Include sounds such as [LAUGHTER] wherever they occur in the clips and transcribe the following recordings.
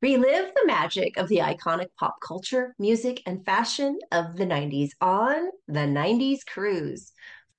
Relive the magic of the iconic pop culture, music, and fashion of the 90s on the 90s Cruise.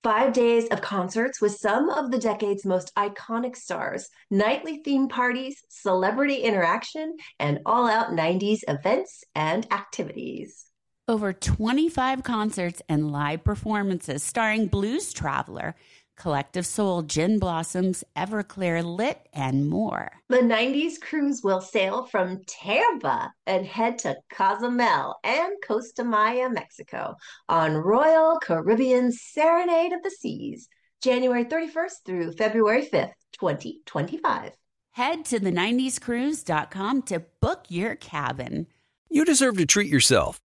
Five days of concerts with some of the decade's most iconic stars, nightly theme parties, celebrity interaction, and all out 90s events and activities. Over 25 concerts and live performances starring Blues Traveler, Collective Soul, Gin Blossoms, Everclear, Lit, and more. The 90s Cruise will sail from Tampa and head to Cozumel and Costa Maya, Mexico on Royal Caribbean Serenade of the Seas, January 31st through February 5th, 2025. Head to the 90scruise.com to book your cabin. You deserve to treat yourself,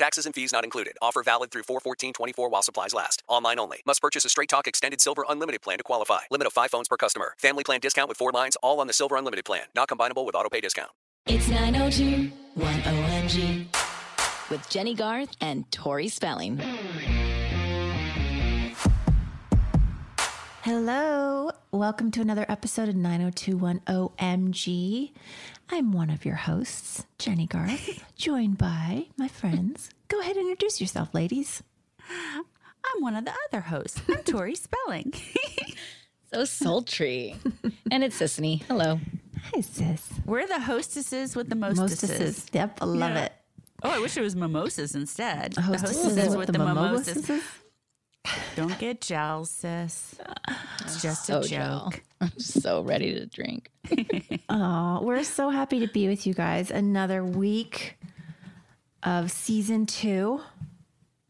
Taxes and fees not included. Offer valid through 41424 while supplies last. Online only. Must purchase a Straight Talk Extended Silver Unlimited plan to qualify. Limit of 5 phones per customer. Family plan discount with 4 lines all on the Silver Unlimited plan. Not combinable with auto pay discount. It's 902 1OMG with Jennie Garth and Tori Spelling. Hello. Welcome to another episode of 9021OMG. I'm one of your hosts, Jennie Garth, [LAUGHS] joined by my friends. Go ahead and introduce yourself, ladies. I'm one of the other hosts. I'm Tori Spelling. [LAUGHS] So sultry. and it's Sisanie. Hello. Hi, sis. We're the hostesses with the mostesses. Mostesses. Yep, I love Yeah. it. Oh, I wish it was mimosas instead. The Hostesses with the mimosas. mimosas. Don't get jealous, sis. It's just So a joke. [LAUGHS] I'm so ready to drink. [LAUGHS] Oh, we're so happy to be with you guys. Another week of season two,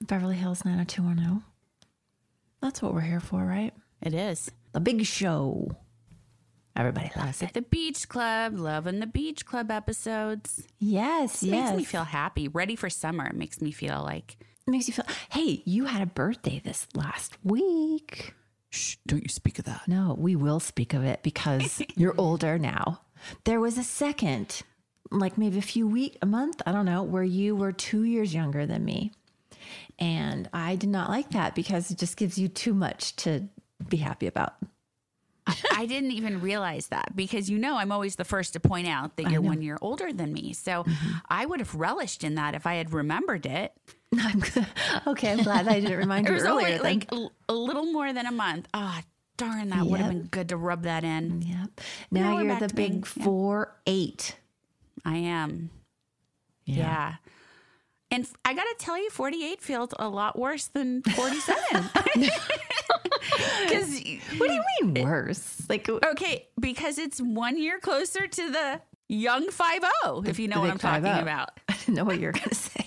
Beverly Hills 90210. That's what we're here for, right? It is. The big show. Everybody loves it. the beach club, loving the beach club episodes. Yes, It yes. makes me feel happy, ready for summer. It makes me feel like, makes you feel. Hey, you had a birthday this last week. shh, don't you speak of that. No, we will speak of it because [LAUGHS] you're older now. There was a second, like maybe a few week, a month, I don't know, where you were two years younger than me, and I did not like that because it just gives you too much to be happy about. [LAUGHS] I didn't even realize that because you know I'm always the first to point out that you're one year older than me. So mm-hmm. I would have relished in that if I had remembered it. [LAUGHS] I'm. Okay, I'm glad I didn't remind It you was earlier. only like a, little more than a month. Ah, darn, that would have been good to rub that in. Yep. Now Now you're the to being- big yeah. four eight. I am. Yeah. And I got to tell you, 48 feels a lot worse than 47. [LAUGHS] [LAUGHS] Because, What do you mean worse? Like okay, because it's one year closer to the young 5 if you know what I'm talking 5-0. about. I didn't know what you were going to say.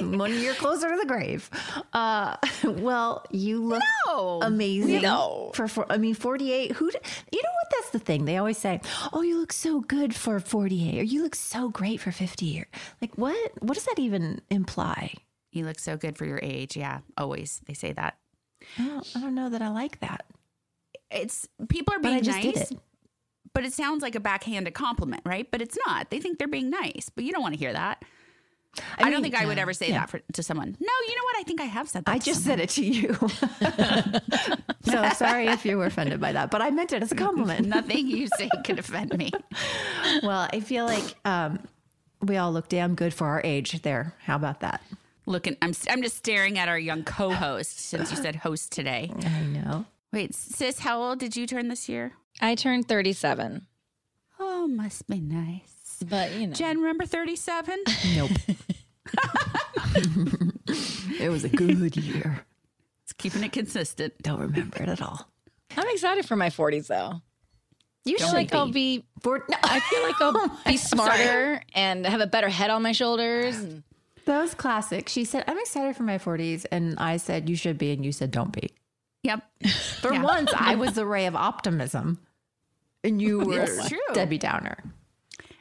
One year closer to the grave. Uh, well, you look No. amazing. No. For, for I mean, 48. Who? d- You know what? That's the thing. They always say, "Oh, you look so good for 48," or "You look so great for 50." Or like, what? What does that even imply? You look so good for your age. Yeah, always. They say that. I don't, I don't know that I like that. It's people are being nice. it. But it sounds like a backhanded compliment, right? But it's not. They think they're being nice, but you don't want to hear that. I, mean, don't think I would ever say yeah. that for, to someone. No, you know what? I think I have said that. I to just someone. said it to you. [LAUGHS] so sorry if you were offended by that, but I meant it as a compliment. [LAUGHS] Nothing you say can offend me. [LAUGHS] Well, I feel like um, we all look damn good for our age there. How about that? Looking, I'm I'm just staring at our young co-host since you said host today. I know. Wait, sis, how old did you turn this year? I turned 37, Oh, must be nice. But you know. Jen, remember 37? Nope. [LAUGHS] it was a good year. It's keeping it consistent. Don't remember it at all. I'm excited for my 40s though. You I feel like I'll be For, no, I feel like I'll [LAUGHS] be smarter and have a better head on my shoulders. And that was classic. She said, I'm excited for my 40s. And I said, You should be. And you said, Don't be. Yep. For Yeah. once, I was the ray of optimism. And you were It's true. Debbie Downer.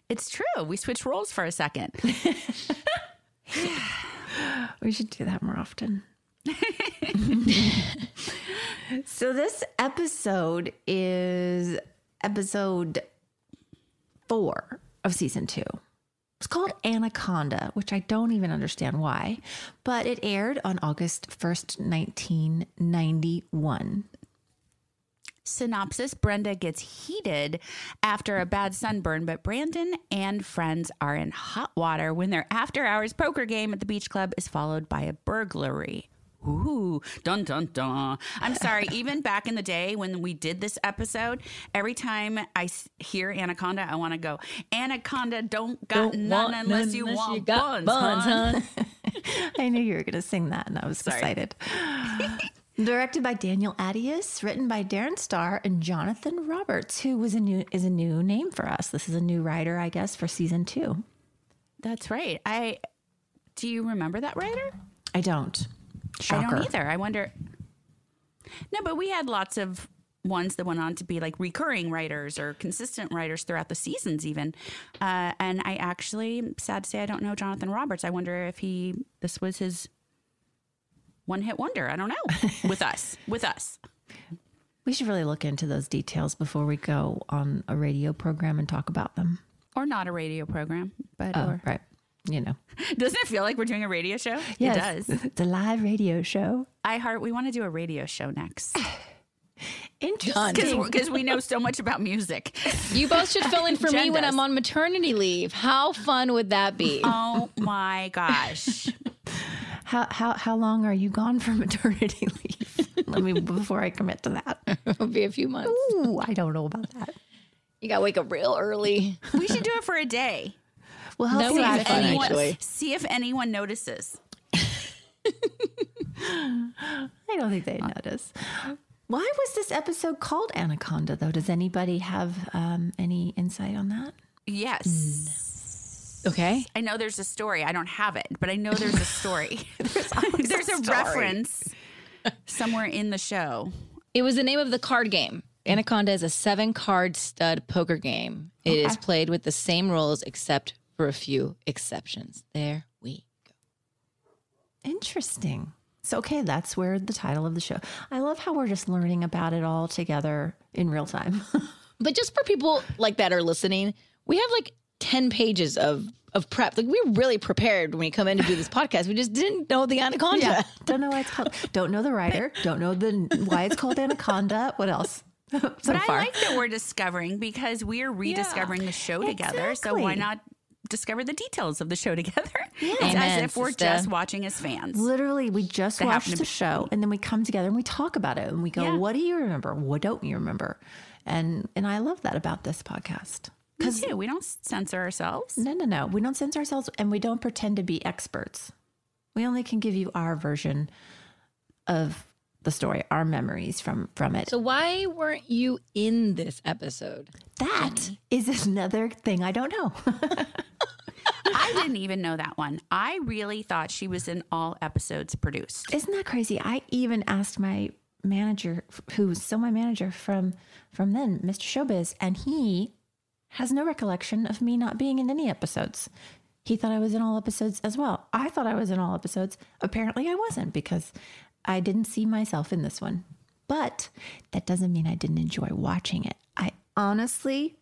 It's true. We switch roles for a second. [LAUGHS] We should do that more often. [LAUGHS] so, this episode is episode four of season two. It's called Anaconda, which I don't even understand why, but it aired on August 1st, 1991. Synopsis Brenda gets heated after a bad sunburn, but Brandon and friends are in hot water when their after hours poker game at the beach club is followed by a burglary. Ooh, dun dun dun. I'm sorry, [LAUGHS] even back in the day when we did this episode, every time I hear Anaconda, I want to go, Anaconda don't got Don't none unless none you unless want you buns, buns, hon. [LAUGHS] [LAUGHS] I knew you were going to sing that, and I was Sorry. excited. Directed by Daniel Attias, written by Darren Star and Jonathan Roberts, who was a new is a new name for us. This is a new writer, I guess, for season two. That's right. I do you remember that writer? I don't. Shocker. I don't either. I wonder. No, but we had lots of ones that went on to be like recurring writers or consistent writers throughout the seasons, even. Uh, and I actually, sad to say, I don't know Jonathan Roberts. I wonder if he this was his one hit wonder. I don't know. [LAUGHS] with us, with us. We should really look into those details before we go on a radio program and talk about them. Or not a radio program, but Oh, or, right. You know. [LAUGHS] doesn't it feel like we're doing a radio show? Yes, It does. [LAUGHS] It's a live radio show. iHeart. We want to do a radio show next [SIGHS] Interesting. because we know so much about music. You both should fill in for Jen me when. I'm on maternity leave. How fun would that be? Oh my gosh. How how how long are you gone from [LAUGHS] maternity leave? Let me before I commit to that. [LAUGHS] It'll be a few months. Ooh, I don't know about that. You got to wake up real early. We should do it for a day. Well, help That see would be if fun, anyone- actually. See if anyone notices. [LAUGHS] I don't think they notice. Why was this episode called Anaconda, though? Does anybody have um, any insight on that? Yes. Okay. I know there's a story. I don't have it, but I know there's a story. [LAUGHS] [LAUGHS] there's, a, reference somewhere in the show. It was the name of the card game. Anaconda is a seven card stud poker game. It is played with the same rules except for a few exceptions. There we go. Interesting. So, okay, that's where the title of the show. I love how we're just learning about it all together in real time. [LAUGHS] But just for people like that are listening, we have like 10 pages of of prep. Like we're really prepared when we come in to do this [LAUGHS] podcast. We just didn't know the anaconda. don't know why it's called. Don't know the writer. Don't know the why it's called Anaconda. What else? [LAUGHS] so But far, I like that we're discovering because we're rediscovering the show together. So why not discover the details of the show together? [LAUGHS] It's Amen, as if we're sister. just watching as fans. literally, we just That watched the be- show, and then we come together and we talk about it, and we go, Yeah. "What do you remember? What don't you remember?" And and I love that about this podcast. Me too. We don't censor ourselves. No, no, no. We don't censor ourselves and we don't pretend to be experts. We only can give you our version of the story, our memories from from it. So why weren't you in this episode? that is another thing I don't know. [LAUGHS] I didn't even know that one. I really thought she was in all episodes produced. Isn't that crazy? I even asked my manager, who's still my manager from from then, Mr. Showbiz, and he has no recollection of me not being in any episodes. He thought I was in all episodes as well. I thought I was in all episodes. Apparently, I wasn't because I didn't see myself in this one. But that doesn't mean I didn't enjoy watching it. I honestly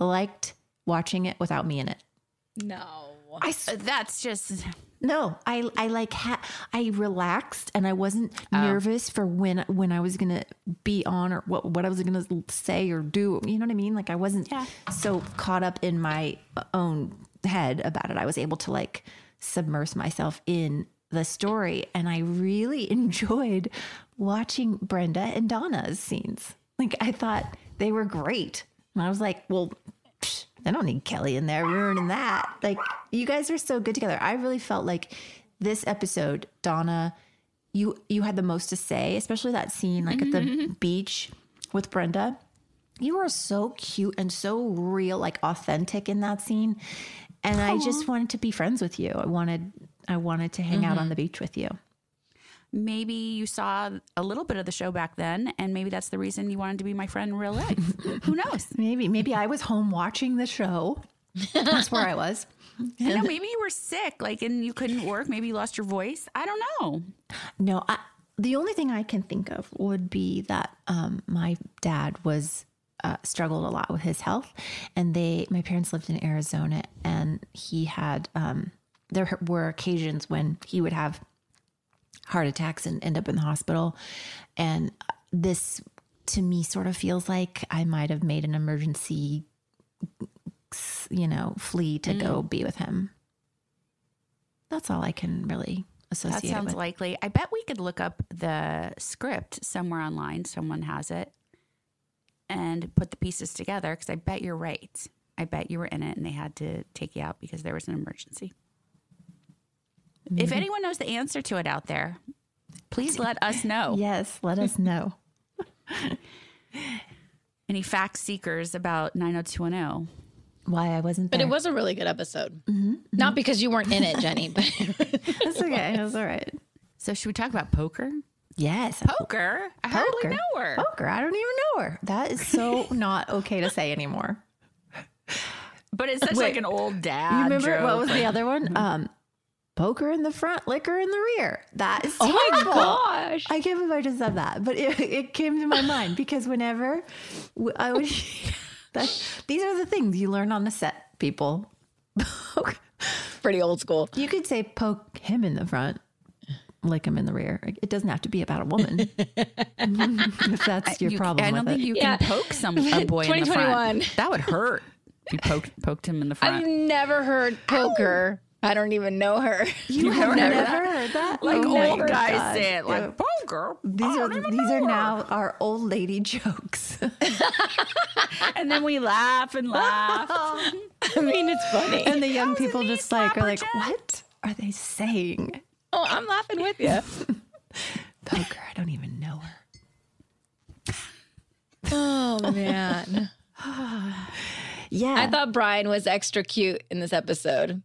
liked watching it without me in it. No. I That's just no, I I like ha- I relaxed and I wasn't Oh. nervous for when when I was gonna be on or what what I was gonna say or do. You know what I mean? Like I wasn't Yeah. so caught up in my own head about it. I was able to like submerge myself in the story, and I really [LAUGHS] enjoyed watching Brenda and Donna's scenes. Like I thought they were great, and I was like, well. I don't need Kelly in there ruining that. Like, you guys are so good together. I really felt like this episode, Donna, you you had the most to say, especially that scene like at the mm-hmm. beach with Brenda. You were so cute and so real, like authentic in that scene. And I just wanted to be friends with you. I wanted I wanted to hang out on mm-hmm. the beach with you. Maybe you saw a little bit of the show back then, and maybe that's the reason you wanted to be my friend in real life. [LAUGHS] Who knows? Maybe maybe I was home watching the show. That's where I was. [LAUGHS] You know, maybe you were sick, like, and you couldn't work. Maybe you lost your voice. I don't know. No, I, the only thing I can think of would be that um, my dad was uh, struggled a lot with his health, and they my parents lived in Arizona, and he had um, there were occasions when he would have heart attacks and end up in the hospital, and this to me sort of feels like I might have made an emergency, you know, flee to go mm. be with him. That's all I can really associate. That sounds with. likely. I bet we could look up the script somewhere online. Someone has it and put the pieces together because I bet you're right. I bet you were in it and they had to take you out because there was an emergency. If mm-hmm. anyone knows the answer to it out there, please let us [LAUGHS] know. Yes, let us know. [LAUGHS] Any fact seekers about 90210? Why I wasn't there. But it was a really good episode. Mm-hmm, mm-hmm. Not because you weren't in it, Jennie, but [LAUGHS] That's okay. That's all right. So, should we talk about poker? Yes. Poker? I hardly Poker. know her. Poker. I don't even know her. That is so not okay to say anymore. But it's such Wait. like an old dad. you remember joke. what was the other one? Um, poker in the front, liquor in the rear. That is terrible. oh my gosh. I can't believe I just said that, but it, it came to my mind because whenever w- I would, [LAUGHS] that, these are the things you learn on the set, people. Poke- [LAUGHS] Pretty old school. You could say poke him in the front, lick him in the rear. It doesn't have to be about a woman. [LAUGHS] if that's your You- problem I don't with think it. you Yeah. can poke some a boy in the 2021. front. That would hurt. If you poked poked him in the front. I've never heard poker. I don't even know her. You [LAUGHS] You've never never, heard heard that? like Oh old guys God. say it, like Ew. poker. These I are don't even these are her." now our old lady jokes. [LAUGHS] and then we laugh and laugh. [LAUGHS] I mean, it's funny. and the young was people just like are like, Jen. what are they saying? oh, I'm laughing with you. Poker, I don't even know her. Oh man. [SIGHS] Yeah, I thought Brian was extra cute in this episode.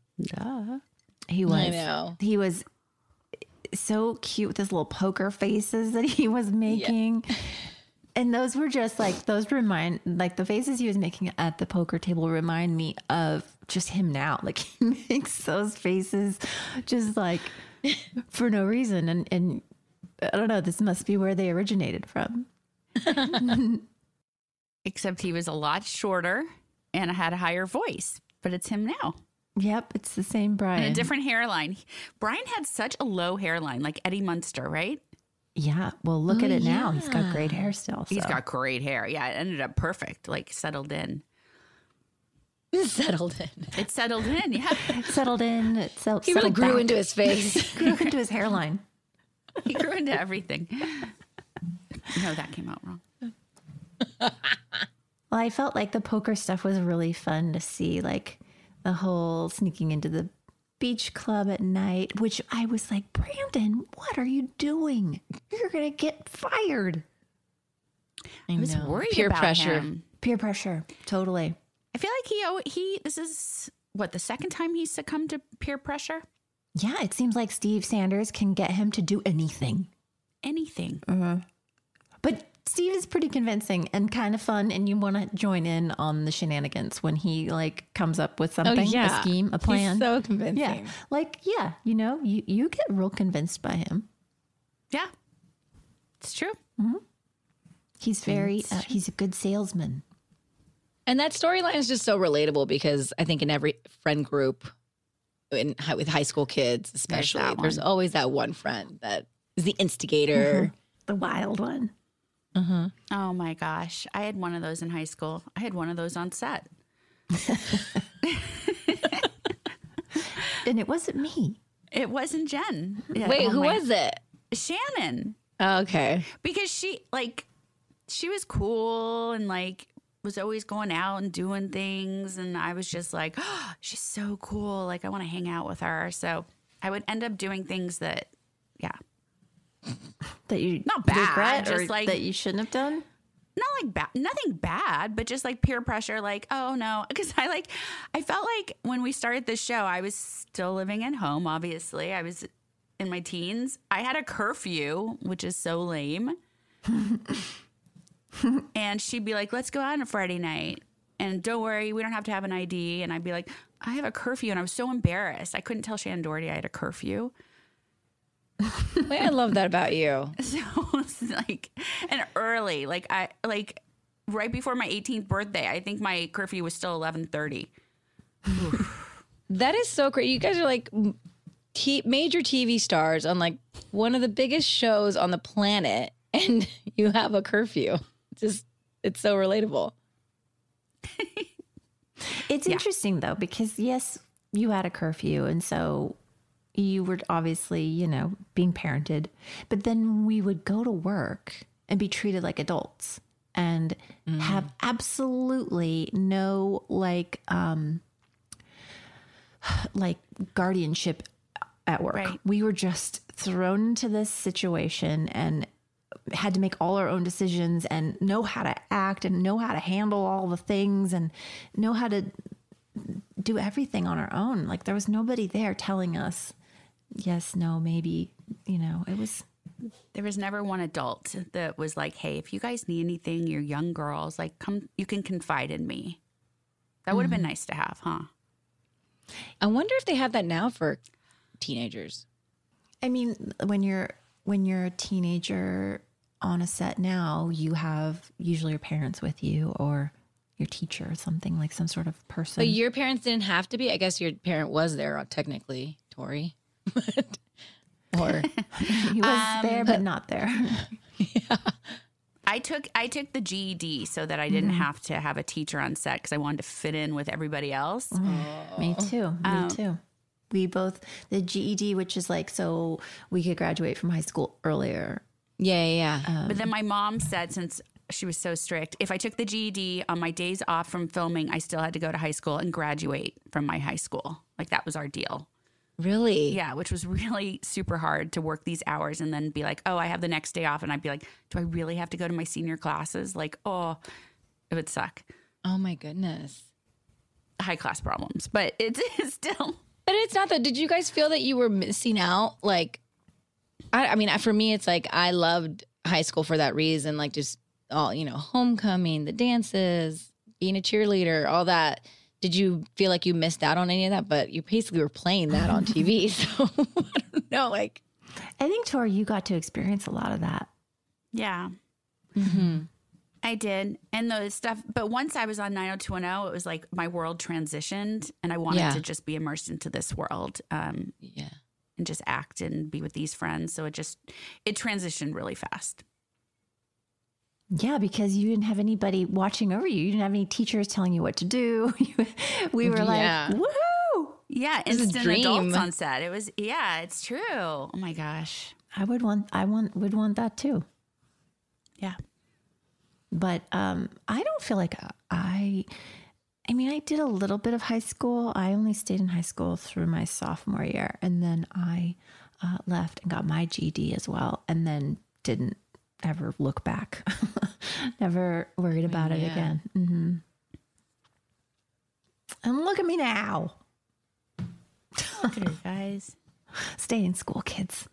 He was. I know. He was so cute with his little poker faces that he was making. And those were just like those remind like the faces he was making at the poker table remind me of just him now. [LAUGHS] Like he makes those faces just like for no reason. And and I don't know, this must be where they originated from. [LAUGHS] Except he was a lot shorter and had a higher voice. But it's him now. Yep, it's the same Brian. And a different hairline. Brian had such a low hairline, like Eddie Munster, right? Yeah, well, look Oh, at it now. He's got great hair still. He's got great hair. Yeah, it ended up perfect, like settled in. [LAUGHS] Settled in. It settled in, yeah. [LAUGHS] settled in. It sell, He really settled grew back. into his [LAUGHS] face. grew into his hairline. he grew into everything. No, that came out wrong. Well, I felt like the poker stuff was really fun to see, like the whole sneaking into the beach club at night, which I was like, Brandon, what are you doing? You're going to get fired. I was worried Peer about pressure. him. Peer pressure. Totally. I feel like he oh, he this is what the second time he's succumbed to peer pressure. Yeah, it seems like Steve Sanders can get him to do anything. Anything. Mm-hmm. But Steve is pretty convincing and kind of fun, and you want to join in on the shenanigans when he like comes up with something, yeah a scheme, a plan. He's so convincing. yeah, like yeah, you know, you you get real convinced by him. Yeah, it's true. He's very uh, he's a good salesman. And that storyline is just so relatable because I think in every friend group, in with high school kids especially, that there's, always that one friend that is the instigator. The wild one. Mm-hmm. Oh my gosh. I had one of those in high school. I had one of those on set. [LAUGHS] And it wasn't me. It wasn't Jen. Yeah, Wait, oh who my- was it? Shannen. Oh, okay. because she like she was cool and like was always going out and doing things and i was just like oh, [GASPS] she's so cool like i want to hang out with her so i would end up doing things that yeah That you Not bad, regret just or like- that you shouldn't have done. not like bad nothing bad but just like peer pressure like oh no [LAUGHS] because i like i felt like when we started this show i was still living at home obviously. I was in my teens. I had a curfew which is so lame. [LAUGHS] And she'd be like let's go out on a friday night and don't worry we don't have to have an id and i'd be like i have a curfew and i was so embarrassed. I couldn't tell shannen doherty i had a curfew Wait, I love that about you. [LAUGHS] so it's like and early like i like right before my 18th birthday i think my curfew was still 11.30 That is so great. You guys are like m- t- major TV stars on like one of the biggest shows on the planet, [LAUGHS] and you have a curfew. It's just, it's so relatable. It's interesting though because yes, you had a curfew, and so you were obviously you know being parented, but then we would go to work and be treated like adults and have absolutely no like um [SIGHS] like guardianship at work. Right. We were just thrown into this situation and had to make all our own decisions and know how to act and know how to handle all the things and know how to do everything on our own. Like there was nobody there telling us, yes, no, maybe, you know, it was there was never one adult that was like hey if you guys need anything you're young girls like come you can confide in me that would have been nice to have huh I wonder if they have that now for teenagers. I mean, when you're when you're a teenager on a set now, you have usually your parents with you or your teacher or something like some sort of person. But your parents didn't have to be. I guess your parent was there uh, technically, Tori. But- [LAUGHS] or [LAUGHS] he was um, there but not there. [LAUGHS] yeah. i took i took the ged so that i didn't mm-hmm. have to have a teacher on set because i wanted to fit in with everybody else mm-hmm. oh. Me too. Me um, too. We both the GED, which is like so we could graduate from high school earlier. yeah, yeah, yeah. Um, but then my mom said since she was so strict if i took the ged on my days off from filming i still had to go to high school and graduate from my high school like that was our deal really? Yeah, which was [LAUGHS] really super hard to work these hours and then be like, oh, I have the next day off. And I'd be like, do I really have to go to my senior classes? Like, oh, it would suck. Oh my goodness. High class problems, but it's, [LAUGHS] it's still. But it's not that. Did you guys feel that you were missing out? Like, I, I mean, for me, it's like I loved high school for that reason. Like, just all you know, homecoming, the dances, being a cheerleader, all that. Did you feel like you missed out on any of that? But you basically were playing that on TV, [LAUGHS] so [LAUGHS] I don't know. Like, I think Tori, you got to experience a lot of that. Yeah. I did. And the stuff, but once I was on 90210, it was like my world transitioned and I wanted Yeah. to just be immersed into this world um, yeah. and just act and be with these friends. So it just, it transitioned really fast. Yeah, because you didn't have anybody watching over you. You didn't have any teachers telling you what to do. [LAUGHS] we were Yeah. like, woohoo! Yeah, was a dream. adults on set. It was yeah, it's true. Oh my gosh. I would want I want would want that too. Yeah. But um I don't feel like I I mean, I did a little bit of high school. I only stayed in high school through my sophomore year and then I uh, left and got my GD as well and then didn't ever look back. [LAUGHS] Never worried about it Yeah. again. hmm And look at me now. Look at her guys. [LAUGHS] Stay in school, kids.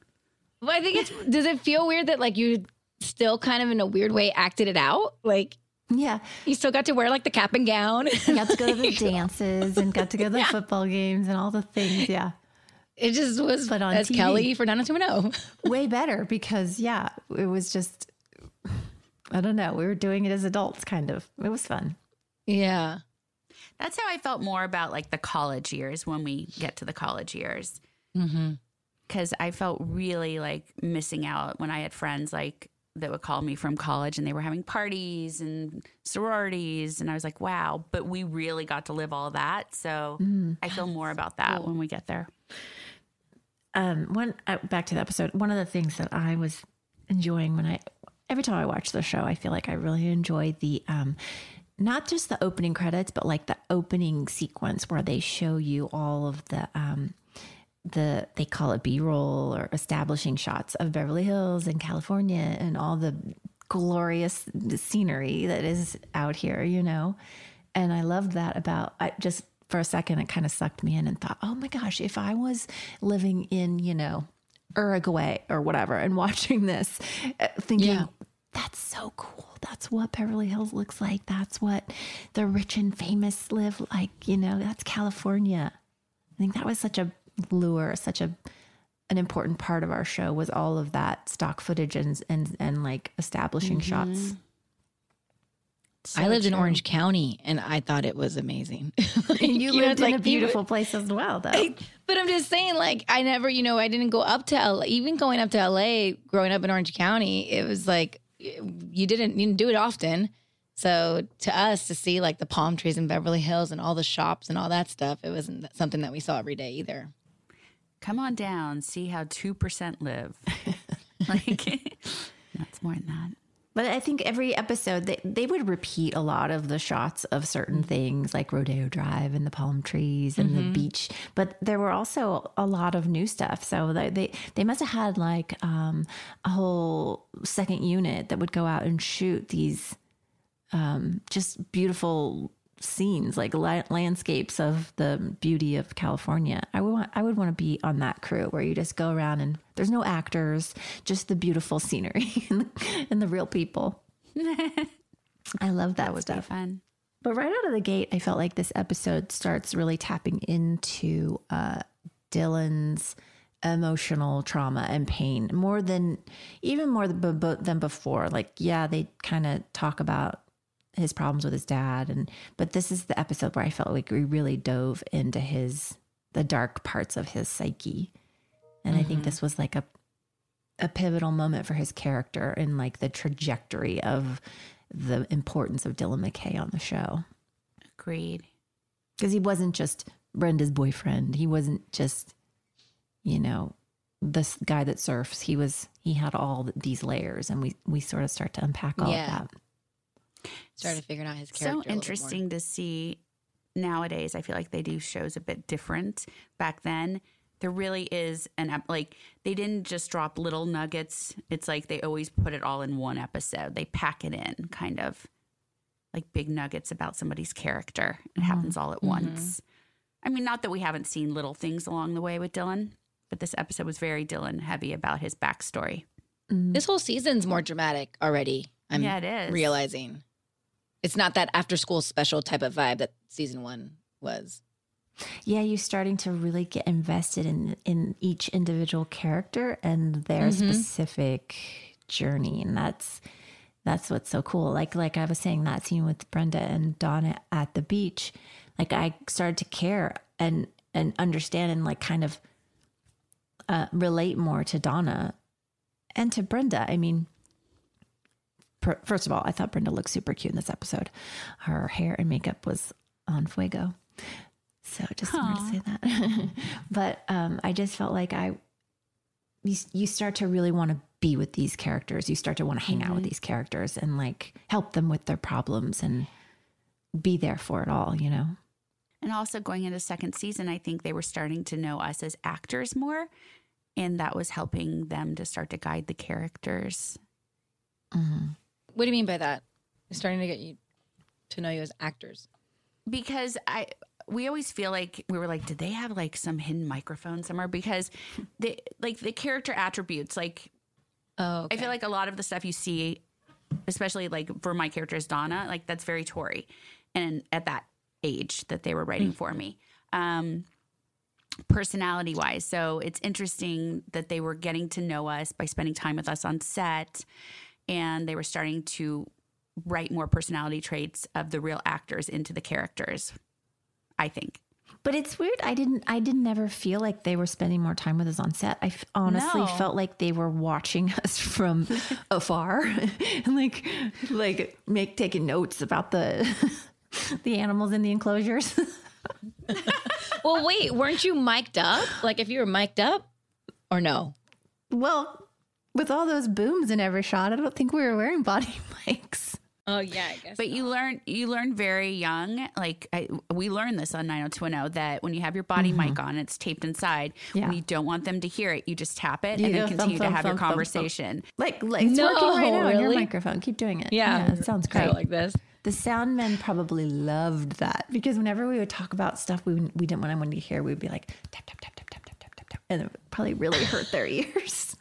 Well, I think it's. does it feel weird that like you still kind of in a weird way acted it out? Like Yeah. you still got to wear like the cap and gown. I got to go to [LAUGHS] the dances and got to go to the football games and all the things. Yeah. It just was But on as TV. Kelly for 90210. [LAUGHS] Way better because, yeah, it was just, I don't know. We were doing it as adults, kind of. It was fun. Yeah. That's how I felt more about like the college years when we get to the college years. Mm-hmm. Because I felt really like missing out when I had friends like that would call me from college and they were having parties and sororities. And I was like, wow, but we really got to live all that. So I feel more about that when we get there. Um one uh, back to the episode one of the things that i was enjoying when i every time i watch the show i feel like i really enjoy the um not just the opening credits but like the opening sequence where they show you all of the um the they call it b-roll or establishing shots of beverly hills and california and all the glorious scenery that is out here you know? And i loved that about i just for a second it kind of sucked me in and thought oh my gosh if i was living in you know uruguay or whatever and [LAUGHS] watching this uh, thinking Yeah. that's so cool. That's what beverly hills looks like. That's what the rich and famous live like you know that's california. I think that was such a lure such a an important part of our show was all of that stock footage and and, and like establishing shots I lived in Orange County and I thought it was amazing. [LAUGHS] Like, and you, know, lived it's in like a you- beautiful place as well though I- but I'm just saying, like, I never, you know, I didn't go up to LA. Even going up to LA, growing up in Orange County, it was like you didn't you didn't do it often. So to us to see like the palm trees in Beverly Hills and all the shops and all that stuff, it wasn't something that we saw every day either. Come on down, see how 2% live. [LAUGHS] like, [LAUGHS] that's more than that. But I think every episode they, they would repeat a lot of the shots of certain things like Rodeo Drive and the palm trees and the beach. But there were also a lot of new stuff. So they they, they must have had like um, a whole second unit that would go out and shoot these um, just beautiful scenes like la- landscapes of the beauty of California. I would want, I would want to be on that crew where you just go around and there's no actors, just the beautiful scenery [LAUGHS] and the, and the real people. [LAUGHS] I love that, That would stuff. fun. But right out of the gate, I felt like this episode starts really tapping into uh, Dylan's emotional trauma and pain more than even more than before. Like, yeah, they kind of talk about his problems with his dad, and but this is the episode where I felt like we really dove into his the dark parts of his psyche, and I think mm-hmm. this was like a a pivotal moment for his character and like the trajectory of the importance of Dylan McKay on the show. Agreed. Because he wasn't just Brenda's boyfriend. He wasn't just, you know, this guy that surfs. He was he had all these layers and we we sort of start to unpack all Yeah. of that. Started figuring out his character. So little bit more. interesting to see nowadays. I feel like they do shows a bit different. Back then, there really is an ep- like they didn't just drop little nuggets. It's like they always put it all in one episode. They pack it in, kind of like big nuggets about somebody's character. It mm-hmm. happens all at mm-hmm. once. I mean, not that we haven't seen little things along the way with Dylan, but this episode was very Dylan heavy about his backstory. Mm-hmm. This whole season's more dramatic already. I'm Yeah, it is. realizing it's not that after school special type of vibe that season one was. Yeah, you're starting to really get invested in in each individual character and their specific journey, and that's that's what's so cool. Like like I was saying that scene with Brenda and Donna at the beach, like I started to care and and understand and like kind of uh, relate more to Donna and to Brenda. I mean, first of all, I thought Brenda looked super cute in this episode. Her hair and makeup was on fuego. So just wanted to say that. [LAUGHS] but um, I just felt like I, you, you start to really want to be with these characters. You start to want to hang out with these characters and like help them with their problems and be there for it all, you know? And also going into second season, I think they were starting to know us as actors more. And that was helping them to start to guide the characters. What do you mean by that? It's starting to get you to know you as actors. Because I we always feel like we were like, did they have like some hidden microphone somewhere? Because the like the character attributes, like Oh, I feel like a lot of the stuff you see, especially like for my character as Donna, like that's very Tori. And at that age that they were writing for me. Um personality wise. So it's interesting that they were getting to know us by spending time with us on set and they were starting to write more personality traits of the real actors into the characters. I think. But it's weird. I didn't. I didn't ever feel like they were spending more time with us on set. I f- honestly No. felt like they were watching [LAUGHS] us from [LAUGHS] afar, and [LAUGHS] like, like make taking notes about the the animals in the enclosures. Well, wait, weren't you mic'd up? Like if you were mic'd up or no? well, with all those booms in every shot, I don't think we were wearing body [LAUGHS] mics. Oh yeah, I guess. But you learn you learn very young. Like I, we learned this on 90210 that when you have your body mic mm-hmm. on, it's taped inside. Yeah. When you don't want them to hear it, you just tap it You and go then thump, continue to thump, have your thump, thump, thump. conversation. Like, like it's No, working right now on your microphone. Keep doing it. Yeah. it sounds Kinda great. like this. The sound men probably loved that because whenever we would talk about stuff we we didn't want anyone to hear, we'd be like tap tap tap tap tap tap tap tap tap, and it probably really hurt their [LAUGHS] ears.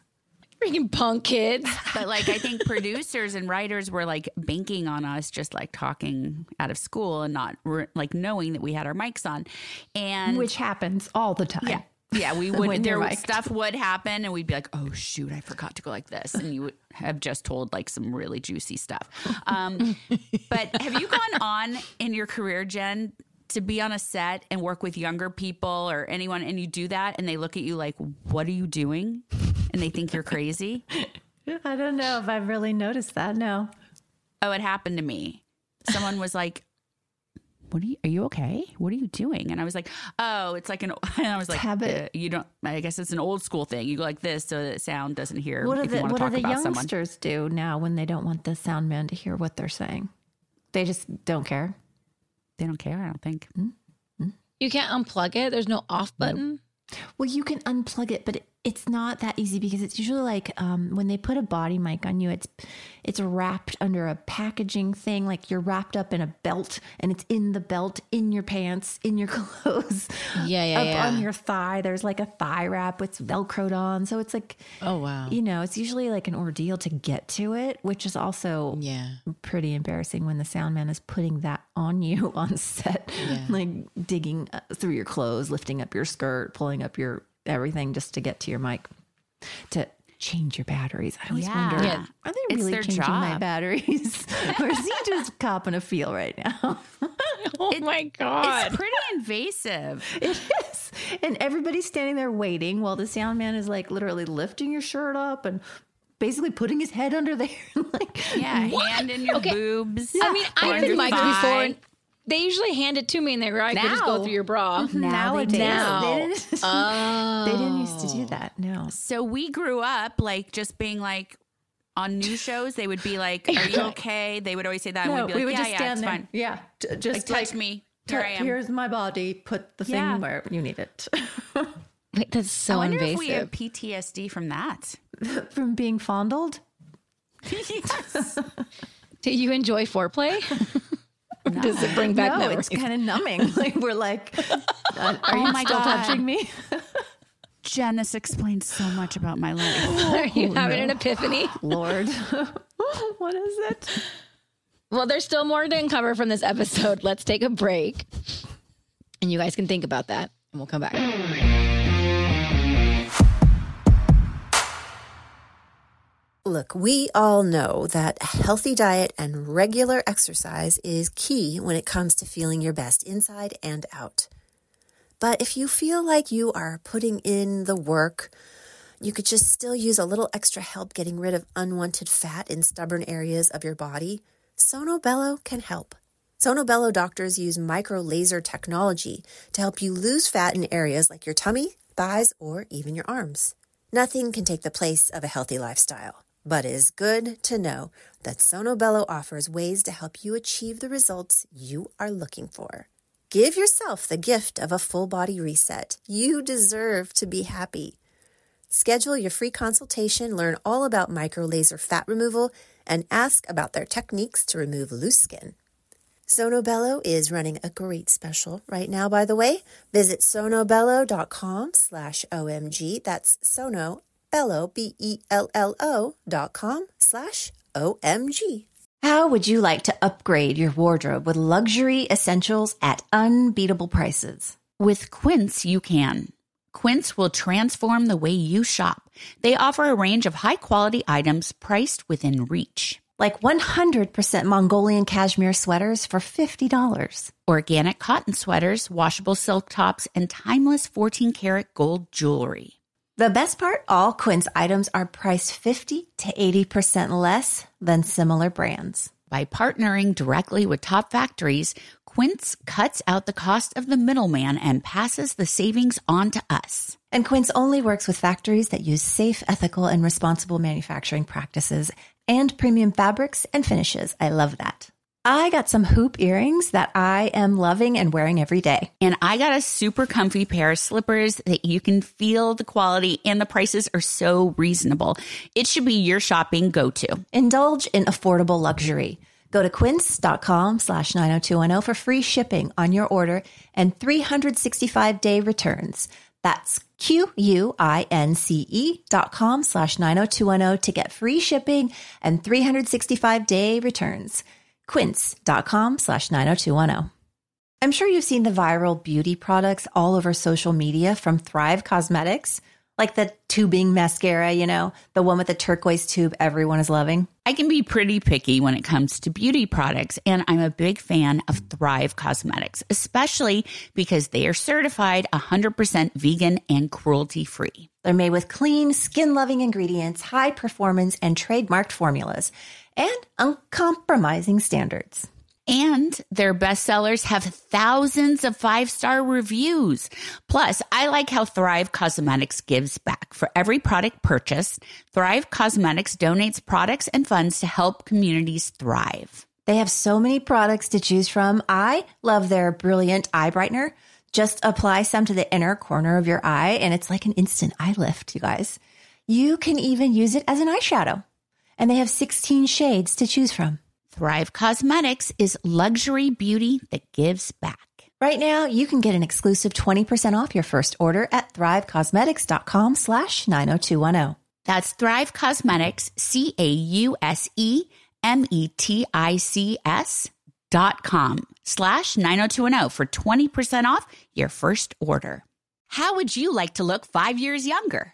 Freaking punk kids. [LAUGHS] But like I think producers and writers were like banking on us just like talking out of school and not re- like knowing that we had our mics on. And Which happens all the time. Yeah. Yeah, we [LAUGHS] would. you're There would- mic'd. stuff would happen, and we'd be like, "Oh shoot, I forgot to go like this," and you would have just told like some really juicy stuff. Um, but have you gone on in your career, Jen, to be on a set and work with younger people or anyone, and you do that, and they look at you like, "What are you doing?" and they think you're crazy? [LAUGHS] I don't know if I've really noticed that. No. Oh, it happened to me. Someone was like, "What are you? Are you okay? What are you doing?" And I was like, "Oh, it's like an." [LAUGHS] And I was like, habit. uh, "You don't. I guess it's an old school thing. You go like this so that sound doesn't hear What do the what do the about someone." youngsters do now when they don't want the sound man to hear what they're saying? They just don't care. They don't care. I don't think. Mm. Mm. You can't unplug it. There's no off button. Well, you can unplug it, but it, it's not that easy because it's usually like um, when they put a body mic on you, it's it's wrapped under a packaging thing, like you're wrapped up in a belt, and it's in the belt, in your pants, in your [LAUGHS] clothes, Yeah, yeah, up yeah. on your thigh. There's like a thigh wrap with velcroed on, so it's like Oh wow. you know, it's usually like an ordeal to get to it, which is also Yeah. pretty embarrassing when the sound man is putting that on you [LAUGHS] on set, like digging uh, through your clothes, lifting up your skirt, pulling up your everything just to get to your mic to change your batteries. I always Yeah. wonder, Yeah. are they really their changing my batteries, [LAUGHS] or is he just copping a feel right now? [LAUGHS] Oh my god. It's pretty invasive. [LAUGHS] It is. And everybody's standing there waiting while the sound man is like literally lifting your shirt up and basically putting his head under there. like, Yeah, hand in your Okay. boobs. I mean, I've on been your mic'd before. And they usually hand it to me, and they go, "I could just go through your bra." Mm-hmm. nowadays, Now. they didn't, Oh. [LAUGHS] [LAUGHS] they didn't used to do oh. that. No. So we grew up like just being like on new shows. They would be like, "Are you [LAUGHS] okay?" They would always say that. and No, we'd be we like, would yeah, just yeah, stand it's there. fine. Yeah, j- just Like, touch me. Here I am. Here's my body. Put the thing Yeah. where you need it. Wait, that's so I wonder invasive. if we have PTSD from that. From being fondled. Do you enjoy foreplay? [LAUGHS] Does it bring back no, memories? it's kind of numbing. [LAUGHS] like we're like, are oh you Oh my still God. touching me? [LAUGHS] Jen, this explains so much about my life. Are you oh, having an epiphany? Lord, what is it? Well, there's still more to uncover from this episode. Let's take a break. And you guys can think about that, and we'll come back. Look, we all know that a healthy diet and regular exercise is key when it comes to feeling your best inside and out. But if you feel like you are putting in the work, you could just still use a little extra help getting rid of unwanted fat in stubborn areas of your body, Sono Bello can help. Sono Bello doctors use micro laser technology to help you lose fat in areas like your tummy, thighs, or even your arms. Nothing can take the place of a healthy lifestyle, but it is good to know that Sono Bello offers ways to help you achieve the results you are looking for. Give yourself the gift of a full body reset. You deserve to be happy. Schedule your free consultation, learn all about micro laser fat removal, and ask about their techniques to remove loose skin. Sono Bello is running a great special right now, by the way. Visit sonobello.com slash OMG. That's Sono, Bello, B-E-L-L-O dot com slash OMG. How would you like to upgrade your wardrobe with luxury essentials at unbeatable prices? With Quince, you can. Quince will transform the way you shop. They offer a range of high quality items priced within reach, like 100% Mongolian cashmere sweaters for $50. Organic cotton sweaters, washable silk tops, and timeless 14 karat gold jewelry. The best part all Quince items are priced 50 to 80% less than similar brands. By partnering directly with top factories, Quince cuts out the cost of the middleman and passes the savings on to us. And Quince only works with factories that use safe, ethical, and responsible manufacturing practices and premium fabrics and finishes. I love that. I got some hoop earrings that I am loving and wearing every day. And I got a super comfy pair of slippers that you can feel the quality and the prices are so reasonable. It should be your shopping go to. Indulge in affordable luxury. Go to quince.com slash 90210 for free shipping on your order and 365 day returns. That's Q-U-I-N-C-E dot com slash 90210 to get free shipping and 365 day returns. Quince.com slash 90210. I'm sure you've seen the viral beauty products all over social media from Thrive Causemetics, like the tubing mascara, you know, the one with the turquoise tube everyone is loving. I can be pretty picky when it comes to beauty products, and I'm a big fan of Thrive Causemetics, especially because they are certified 100% vegan and cruelty free. They're made with clean, skin loving ingredients, high performance, and trademarked formulas, and uncompromising standards. And their bestsellers have thousands of five star reviews. Plus, I like how Thrive Causemetics gives back. For every product purchased, Thrive Causemetics donates products and funds to help communities thrive. They have so many products to choose from. I love their brilliant eye brightener. Just apply some to the inner corner of your eye, and it's like an instant eye lift, you guys. You can even use it as an eyeshadow. And they have 16 shades to choose from. Thrive Causemetics is luxury beauty that gives back. Right now, you can get an exclusive 20% off your first order at thrivecausemetics.com slash 90210. That's Thrive Causemetics, C A U S E M E T I C S dot com slash 90210 for 20% off your first order. How would you like to look five years younger?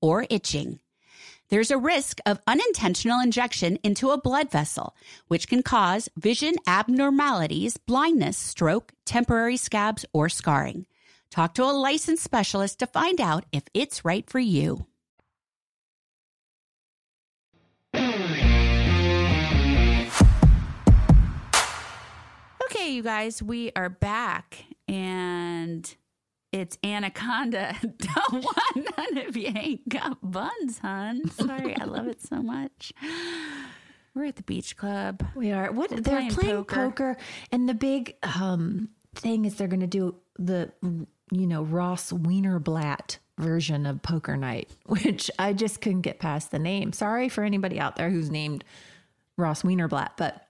or itching. There's a risk of unintentional injection into a blood vessel, which can cause vision abnormalities, blindness, stroke, temporary scabs, or scarring. Talk to a licensed specialist to find out if it's right for you. Okay, you guys, we are back and it's Anaconda. [LAUGHS] Don't want [LAUGHS] none if you ain't got buns, hun. Sorry, I love it so much. We're at the beach club. We are. What We're they're playing playing, poker. poker. and the big um thing is they're going to do the you know Ross Wienerblatt version of Poker Night, [LAUGHS] which I just couldn't get past the name. Sorry for anybody out there who's named Ross Wienerblatt, but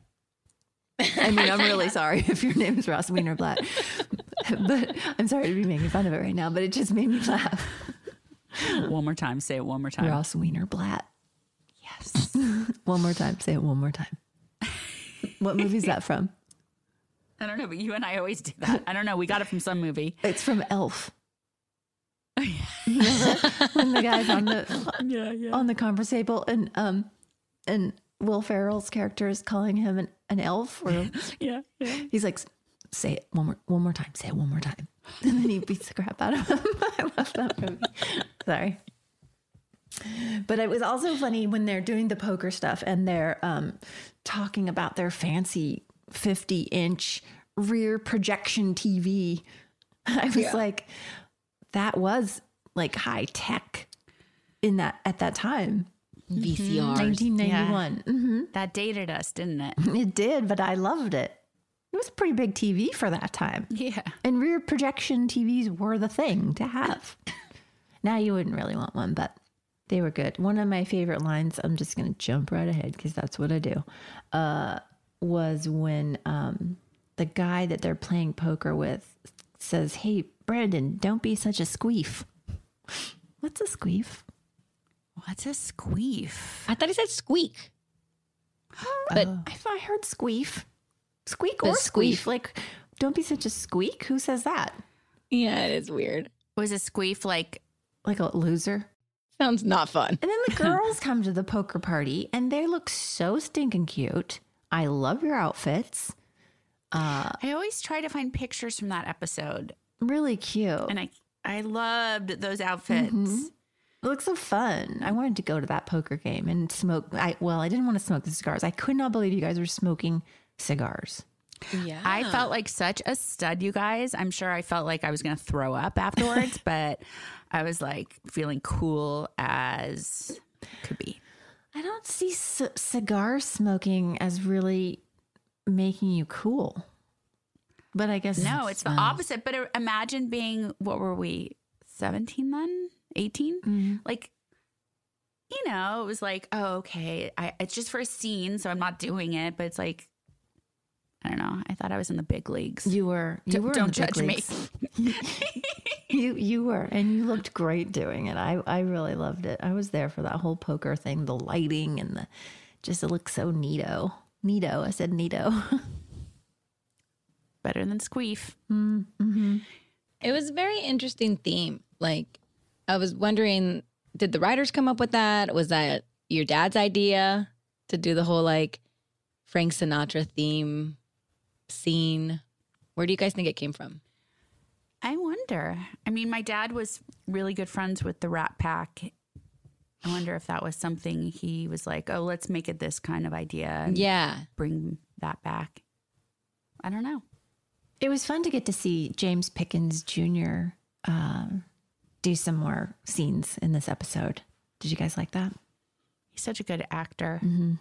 I mean, I'm really sorry if your name is Ross Wienerblatt, [LAUGHS] but I'm sorry to be making fun of it right now. But it just made me laugh. [LAUGHS] One more time. Say it one more time. Ross Wienerblatt. Yes. [LAUGHS] One more time. Say it one more time. What movie is that from? I don't know, but you and I always do that. I don't know. We got it from some movie. It's from Elf. When the guy's on the Yeah, yeah. on the conference table and um and Will Ferrell's character is calling him an, an elf or Yeah, yeah. he's like say it one more one more time say it one more time [LAUGHS] and then he beats the crap out of him [LAUGHS] I love that movie sorry but it was also funny when they're doing the poker stuff and they're um talking about their fancy 50 inch rear projection TV. [LAUGHS] I was Yeah. like, that was like high tech in that at that time. VCRs. 1991. hmm That dated us, didn't it? It did, but I loved it. It was a pretty big TV for that time. Yeah. And rear projection TVs were the thing to have. now you wouldn't really want one, but they were good. One of my favorite lines, I'm just going to jump right ahead because that's what I do, uh, was when um, the guy that they're playing poker with says, Hey, Brandon, don't be such a squeef. What's a squeef? What's a squeef? I thought he said squeak. But I thought I heard squeef. Squeak But or squeef. squeef. Like, don't be such a squeak. Who says that? yeah, it is weird. Was a squeef like Like a loser? Sounds not fun. And then the [LAUGHS] girls come to the poker party and they look so stinking cute. I love your outfits. Uh, I always try to find pictures from that episode, really cute. and I I loved those outfits. Mhm. It looks so fun. I wanted to go to that poker game and smoke. I well, I didn't want to smoke the cigars. I could not believe you guys were smoking cigars. Yeah. I felt like such a stud, you guys. I'm sure I felt like I was going to throw up afterwards, [LAUGHS] but I was like feeling cool as could be. I don't see c- cigar smoking as really making you cool. But I guess No, it's the opposite. But imagine being, what were we, 17 then? 18? Mhm. Like, you know, it was like, oh, okay. I, it's just for a scene, so I'm not doing it. But it's like, I don't know. I thought I was in the big leagues. You were. You Don't- were. don't the big judge me. [LAUGHS] you you were, and you looked great doing it. I I really loved it. I was there for that whole poker thing, the lighting and the just it looked so neato. Neato. I said neato. [LAUGHS] Better than Squeef. mm-hmm. It was a very interesting theme. Like, I was wondering, did the writers come up with that? Was that your dad's idea to do the whole like Frank Sinatra theme scene? Where do you guys think it came from? I wonder. I mean, my dad was really good friends with the Rat Pack. I wonder if that was something he was like, oh, let's make it this kind of idea. And Yeah. Bring that back. I don't know. It was fun to get to see James Pickens Jr. Um, do some more scenes in this episode. Did you guys like that? He's such a good actor. Mm-hmm.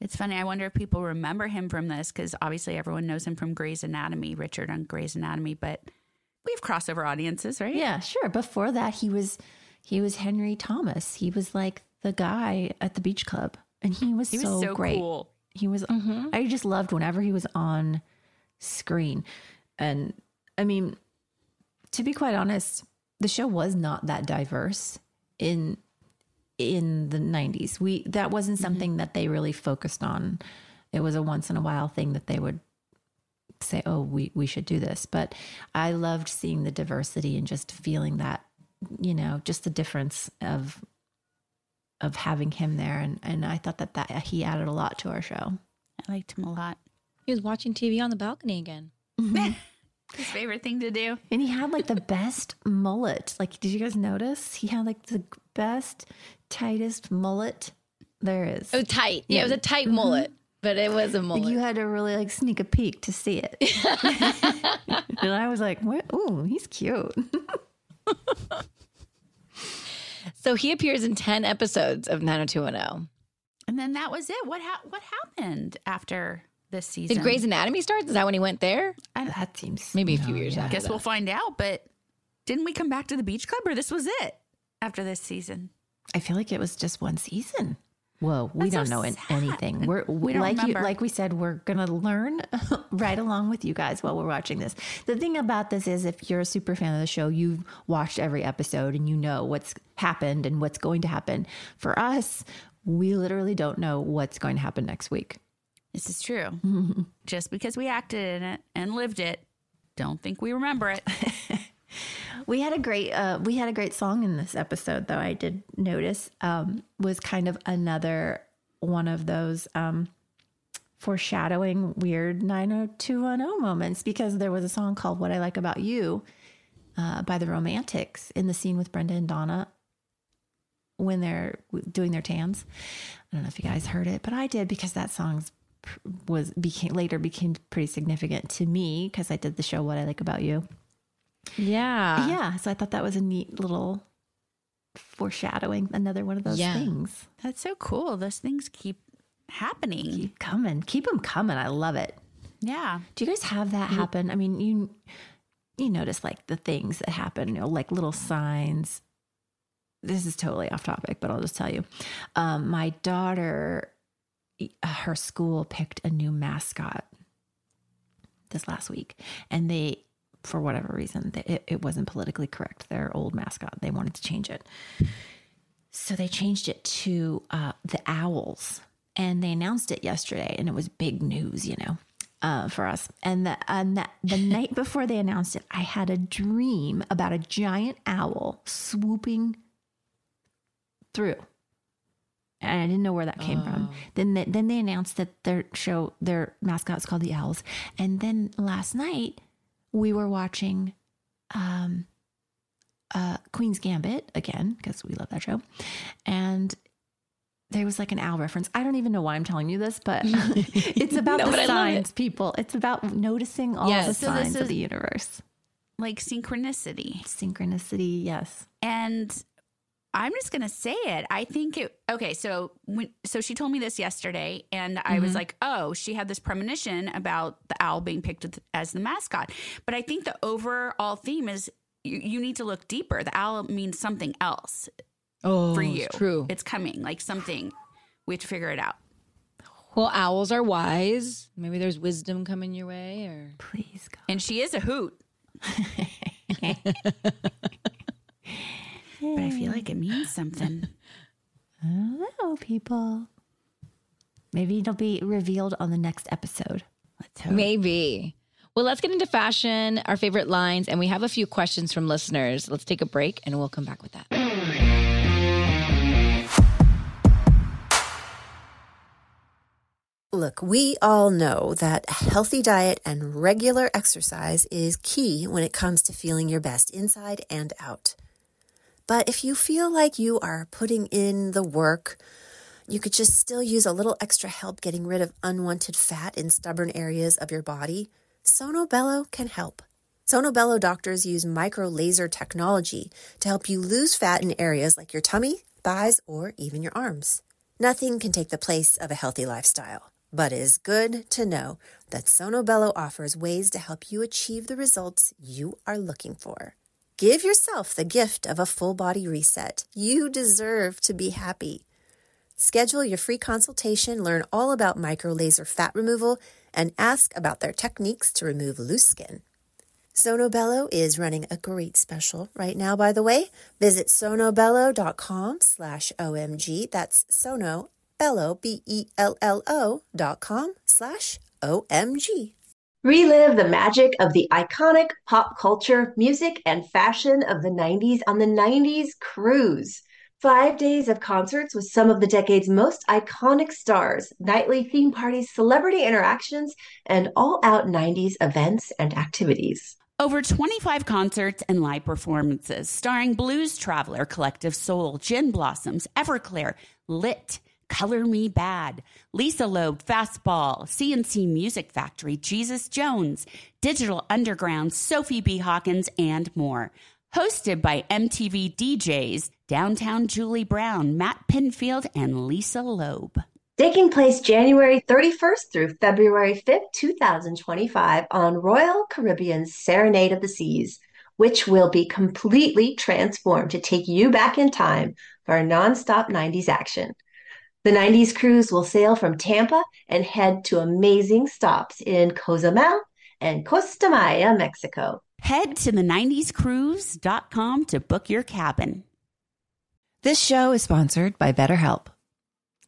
It's funny. I wonder if people remember him from this because obviously everyone knows him from Grey's Anatomy, Richard on Grey's Anatomy, but we have crossover audiences, right? Yeah, sure. Before that, he was he was Henry Thomas. He was like the guy at the beach club, and he was, He was so, so great. cool. He was. Mm-hmm. I just loved whenever he was on screen, and I mean, to be quite honest, the show was not that diverse in in the 90s. We that wasn't mm-hmm. something that they really focused on. It was a once in a while thing that they would say, "Oh, we we should do this." But I loved seeing the diversity and just feeling that, you know, just the difference of of having him there and and I thought that that he added a lot to our show. I liked him a lot. He was watching TV on the balcony again. Mm-hmm. [LAUGHS] His favorite thing to do. And he had like the best mullet. Like, did you guys notice? He had like the best, tightest mullet there is. It was tight. Yeah, it was a tight mm-hmm. mullet, but it was a mullet. you had to really like sneak a peek to see it. [LAUGHS] and I was like, what? Ooh, he's cute. [LAUGHS] so he appears in 10 episodes of 90210. And then that was it. What ha- what happened after this season? Did Grey's Anatomy start? Is that when he went there? that seems Maybe a few years I guess that. we'll find out. But didn't we come back to the beach club, or this was it after this season? I feel like it was just one season. Whoa, we That's don't so know an- sad. anything. We're We don't like you, like we said, we're gonna learn [LAUGHS] right along with you guys while we're watching this. The thing about this is, if you're a super fan of the show, you've watched every episode and you know what's happened and what's going to happen. For us, we literally don't know what's going to happen next week. This is true. [LAUGHS] Just because we acted in it and lived it, don't think we remember it. [LAUGHS] [LAUGHS] We had a great uh, we had a great song in this episode though I did notice um, was kind of another one of those um, foreshadowing weird 90210 moments because there was a song called What I Like About You uh, by the Romantics in the scene with Brenda and Donna when they're doing their tans. I don't know if you guys heard it, but I did because that song's was became later became pretty significant to me because I did the show What I Like About You. Yeah. Yeah. So I thought that was a neat little foreshadowing, another one of those Yeah. things. That's so cool. Those things keep happening. Keep coming. Keep them coming. I love it. yeah. Do you guys have that happen? I mean, you you notice like the things that happen, you know, like little signs. This is totally off topic, but I'll just tell you. Um, my daughter, her school picked a new mascot this last week, and they, for whatever reason, they, it, it wasn't politically correct. Their old mascot, they wanted to change it, so they changed it to uh, the owls, and they announced it yesterday, and it was big news, you know uh, for us. And the, and the, the [LAUGHS] night before they announced it, I had a dream about a giant owl swooping through. And I didn't know where that came from. Then they, then they announced that their show, their mascot is called the Owls. And then last night we were watching um, uh, Queen's Gambit again because we love that show, and there was like an owl reference. I don't even know why I'm telling you this, but [LAUGHS] it's about No, the but I love signs, people. It's about noticing all Yes. the So signs of the universe. Like synchronicity. Synchronicity, yes. And I'm just gonna say it. I think it. Okay, so when so she told me this yesterday, and I was mm-hmm. like, oh, she had this premonition about the owl being picked as the mascot. But I think the overall theme is you, you need to look deeper. The owl means something else Oh, for you. it's true. It's coming, like something. We have to figure it out. well, owls are wise. Maybe there's wisdom coming your way, or Please, God. And she is a hoot. [LAUGHS] [LAUGHS] but I feel like it means something. Hello, [LAUGHS] oh, people. Maybe it'll be revealed on the next episode. Let's hope. maybe. Well, let's get into fashion, our favorite lines, and we have a few questions from listeners. Let's take a break, and we'll come back with that. Look, we all know that a healthy diet and regular exercise is key when it comes to feeling your best inside and out. But if you feel like you are putting in the work, you could just still use a little extra help getting rid of unwanted fat in stubborn areas of your body, Sono Bello can help. Sono Bello doctors use micro laser technology to help you lose fat in areas like your tummy, thighs, or even your arms. Nothing can take the place of a healthy lifestyle, but it is good to know that Sono Bello offers ways to help you achieve the results you are looking for. Give yourself the gift of a full body reset. You deserve to be happy. Schedule your free consultation, learn all about micro laser fat removal, and ask about their techniques to remove loose skin. Sono Bello is running a great special right now, by the way. Visit sonobello.com slash OMG. That's Sono, Bello, B-E-L-L-O dot com slash OMG. Relive the magic of the iconic pop culture, music, and fashion of the 90s on the 90s Cruise. Five days of concerts with some of the decade's most iconic stars, nightly theme parties, celebrity interactions, and all out 90s events and activities. Over 25 concerts and live performances starring Blues Traveler, Collective Soul, Gin Blossoms, Everclear, Lit, Color Me Badd, Lisa Loeb, Fastball, C+C Music Factory, Jesus Jones, Digital Underground, Sophie B. Hawkins, and more. Hosted by MTV DJs, Downtown Julie Brown, Matt Pinfield, and Lisa Loeb. Taking place January 31st through February 5th, 2025 on Royal Caribbean's Serenade of the Seas, which will be completely transformed to take you back in time for a nonstop 90s action. The 90s cruise will sail from Tampa and head to amazing stops in Cozumel and Costa Maya, Mexico. Head to the 90scruise.com to book your cabin. This show is sponsored by BetterHelp.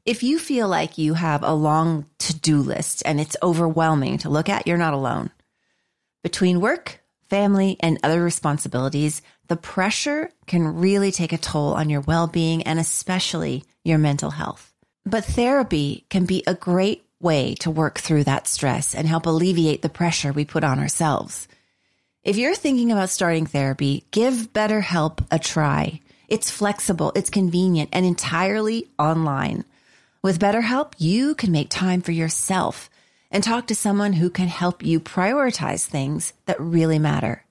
If you feel like you have a long to do list and it's overwhelming to look at, you're not alone. Between work, family, and other responsibilities, the pressure can really take a toll on your well being and especially your mental health. But therapy can be a great way to work through that stress and help alleviate the pressure we put on ourselves. If you're thinking about starting therapy, give BetterHelp a try. It's flexible, it's convenient, and entirely online. With BetterHelp, you can make time for yourself and talk to someone who can help you prioritize things that really matter.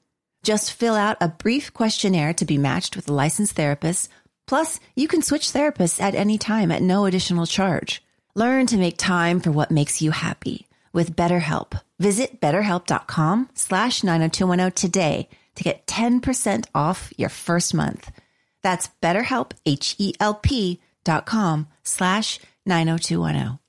Just fill out a brief questionnaire to be matched with a licensed therapist. Plus, you can switch therapists at any time at no additional charge. Learn to make time for what makes you happy with BetterHelp. Visit betterhelp.com slash 90210 today to get 10% off your first month. That's betterhelp, H-E-L-P dot com slash 90210.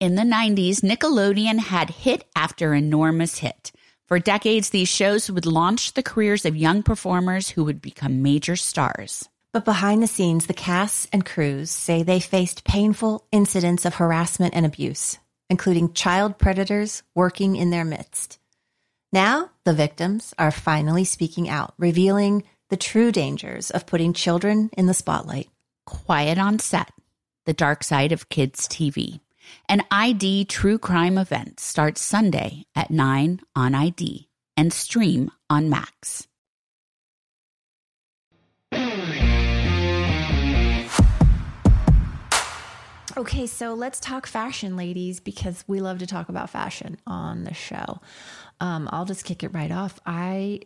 In the 90s, Nickelodeon had hit after enormous hit. For decades, these shows would launch the careers of young performers who would become major stars. But behind the scenes, the casts and crews say they faced painful incidents of harassment and abuse, including child predators working in their midst. Now, the victims are finally speaking out, revealing the true dangers of putting children in the spotlight. Quiet on Set, The Dark Side of Kids TV. An ID true crime event starts Sunday at 9 on ID and stream on Max. Okay, so let's talk fashion, ladies, because we love to talk about fashion on the show. Um, I'll just kick it right off. I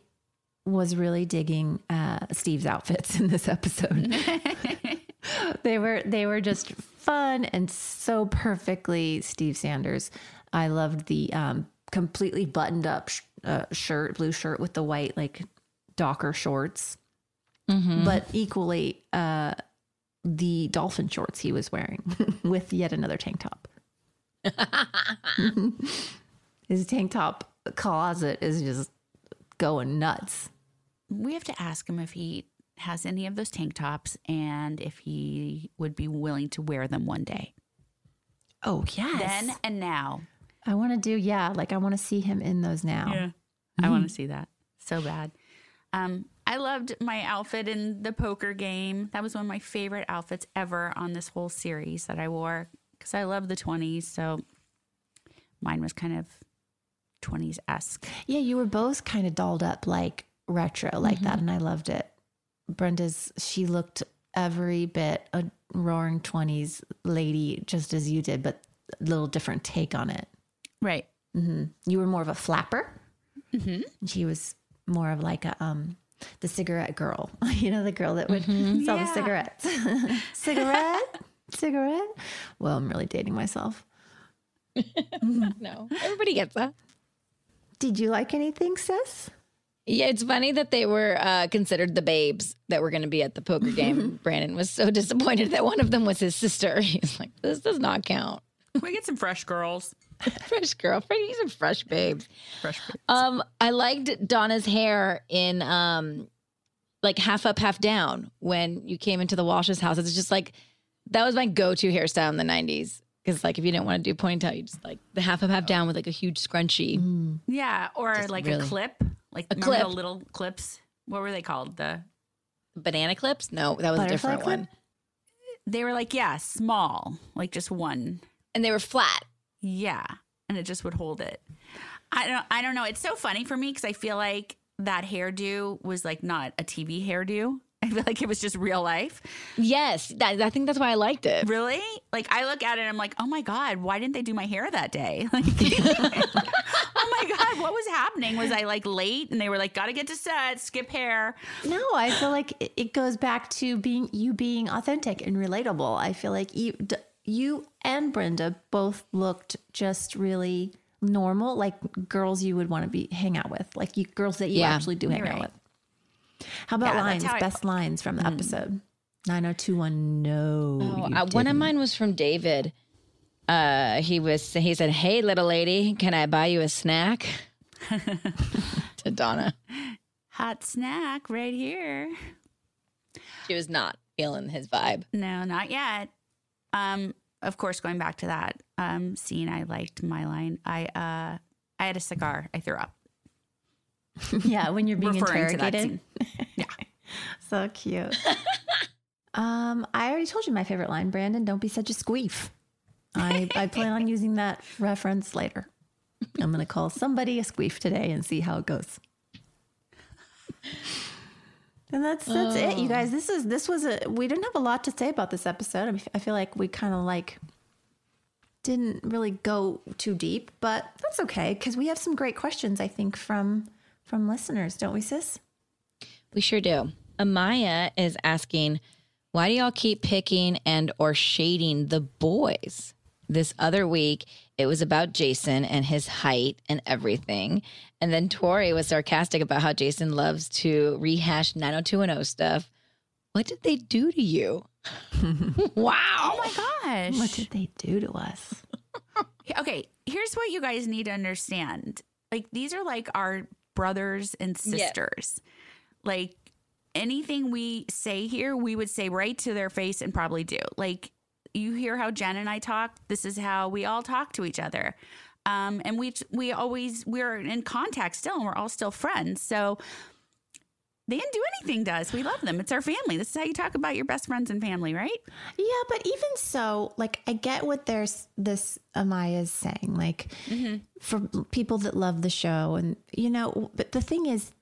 was really digging uh, Steve's outfits in this episode. [LAUGHS] they were they were just fun and so perfectly Steve Sanders. I loved the um, completely buttoned up sh- uh, shirt, blue shirt with the white like Docker shorts, Mhm. but equally uh, the dolphin shorts he was wearing [LAUGHS] with yet another tank top. [LAUGHS] His tank top closet is just going nuts. We have to ask him if he has any of those tank tops and if he would be willing to wear them one day. Oh yes. Then and now. I want to do yeah, like I want to see him in those now. Yeah. I want to see that so bad. Um, I loved my outfit in the poker game. That was one of my favorite outfits ever on this whole series that I wore because I love the 20s. So mine was kind of 20s esque. Yeah, you were both kind of dolled up like retro like that and I loved it. Brenda's she looked every bit a roaring 20s lady just as you did but a little different take on it. Right. hmm You were more of a flapper. Mm-hmm. She was more of like a um the cigarette girl. [LAUGHS] You know the girl that would [LAUGHS] sell the cigarettes. [LAUGHS] cigarette? cigarette? Well, I'm really dating myself. no, everybody gets that. Did you like anything, sis? Yeah, it's funny that they were uh, considered the babes that were going to be at the poker game. Brandon was so disappointed that one of them was his sister. He's like, "This does not count." We get some fresh girls. [LAUGHS] fresh girl, these are fresh babes. Fresh babes. Um, I liked Donna's hair in um, like half up, half down when you came into the Walsh's house. It's just like that was my go-to hairstyle in the '90s. Because like if you didn't want to do ponytail, you just like the half up, half down with like a huge scrunchie. Yeah, or Just like really- a clip, like A clip. the little clips. What were they called? The Banana clips? No, that was a different clip? one. they were like yeah, small, like just one. And they were flat. Yeah, and it just would hold it. I don't. I don't know. It's so funny for me because I feel like that hairdo was like not a TV hairdo. I feel like it was just real life. Yes, that, I think that's why I liked it. Really? Like I look at it, and I'm like, oh my god, why didn't they do my hair that day? [LAUGHS] Like, [LAUGHS] oh my god, what was happening? Was I like late? And they were like, gotta get to set, skip hair. No, I feel like it- it goes back to being you being authentic and relatable. I feel like you d- you and Brenda both looked just really normal, like girls you would want to be hang out with, like you girls that you Yeah, actually do hang you're out right. with. How about Yeah, lines? how I- Best lines from the episode. Nine zero two one. No, Oh, uh, one of mine was from David. Uh, he was he said, "Hey, little lady, can I buy you a snack?" [LAUGHS] to Donna. Hot snack right here. She was not feeling his vibe. No, not yet. Um, of course, going back to that um scene, I liked my line. I uh, I had a cigar. I threw up. [LAUGHS] yeah, when you're being Referring to that interrogated. [LAUGHS] Yeah. So cute. [LAUGHS] um, I already told you my favorite line, Brandon. Don't be such a squeef. I, I plan on using that reference later. I'm going to call somebody a squeef today and see how it goes. And that's that's it, you guys. Oh. This is this was a we didn't have a lot to say about this episode. I, mean, I feel like we kind of like didn't really go too deep, but that's okay because we have some great questions, I think, from from listeners, don't we, sis? We sure do. Amaya is asking, why do y'all keep picking and or shading the boys? This other week, it was about Jason and his height and everything. And then Tori was sarcastic about how Jason loves to rehash 90210 stuff. What did they do to you? [LAUGHS] wow. Oh my gosh. What did they do to us? [LAUGHS] okay, here's what you guys need to understand. Like these are like our brothers and sisters. Like anything we say here, we would say right to their face and probably do. Like you hear how Jen and I talk. This is how we all talk to each other. Um, and we we always we're in contact still, and we're all still friends. So they didn't do anything to us. We love them. It's our family. This is how you talk about your best friends and family, right? Yeah, but even so, like I get what there's this Amaya is saying, like for people that love the show, and you know, but the thing is,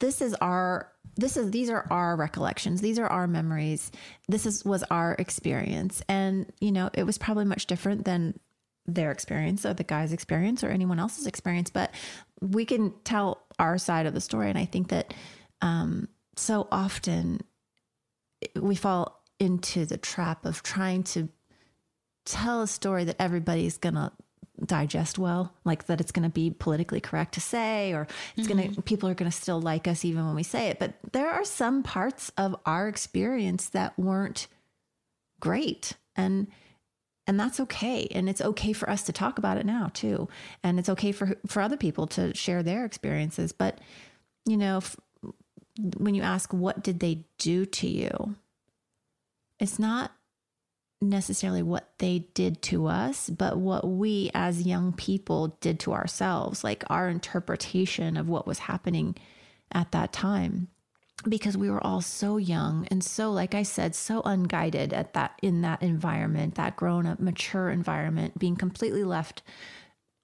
this is our this is these are our recollections. These are our memories. This is was our experience. And you know it was probably much different than their experience or the guy's experience or anyone else's experience but we can tell our side of the story. And i think that um so often we fall into the trap of trying to tell a story that everybody's gonna digest well like that it's going to be politically correct to say or it's going to mm-hmm. people are going to still like us even when we say it. But there are some parts of our experience that weren't great and and that's okay. And it's okay for us to talk about it now too. And it's okay for for other people to share their experiences. But you know f- when you ask what did they do to you? It's not necessarily what they did to us, but what we as young people did to ourselves, like our interpretation of what was happening at that time. Because we were all so young and so, like I said, so unguided at that in that environment, that grown up, mature environment, being completely left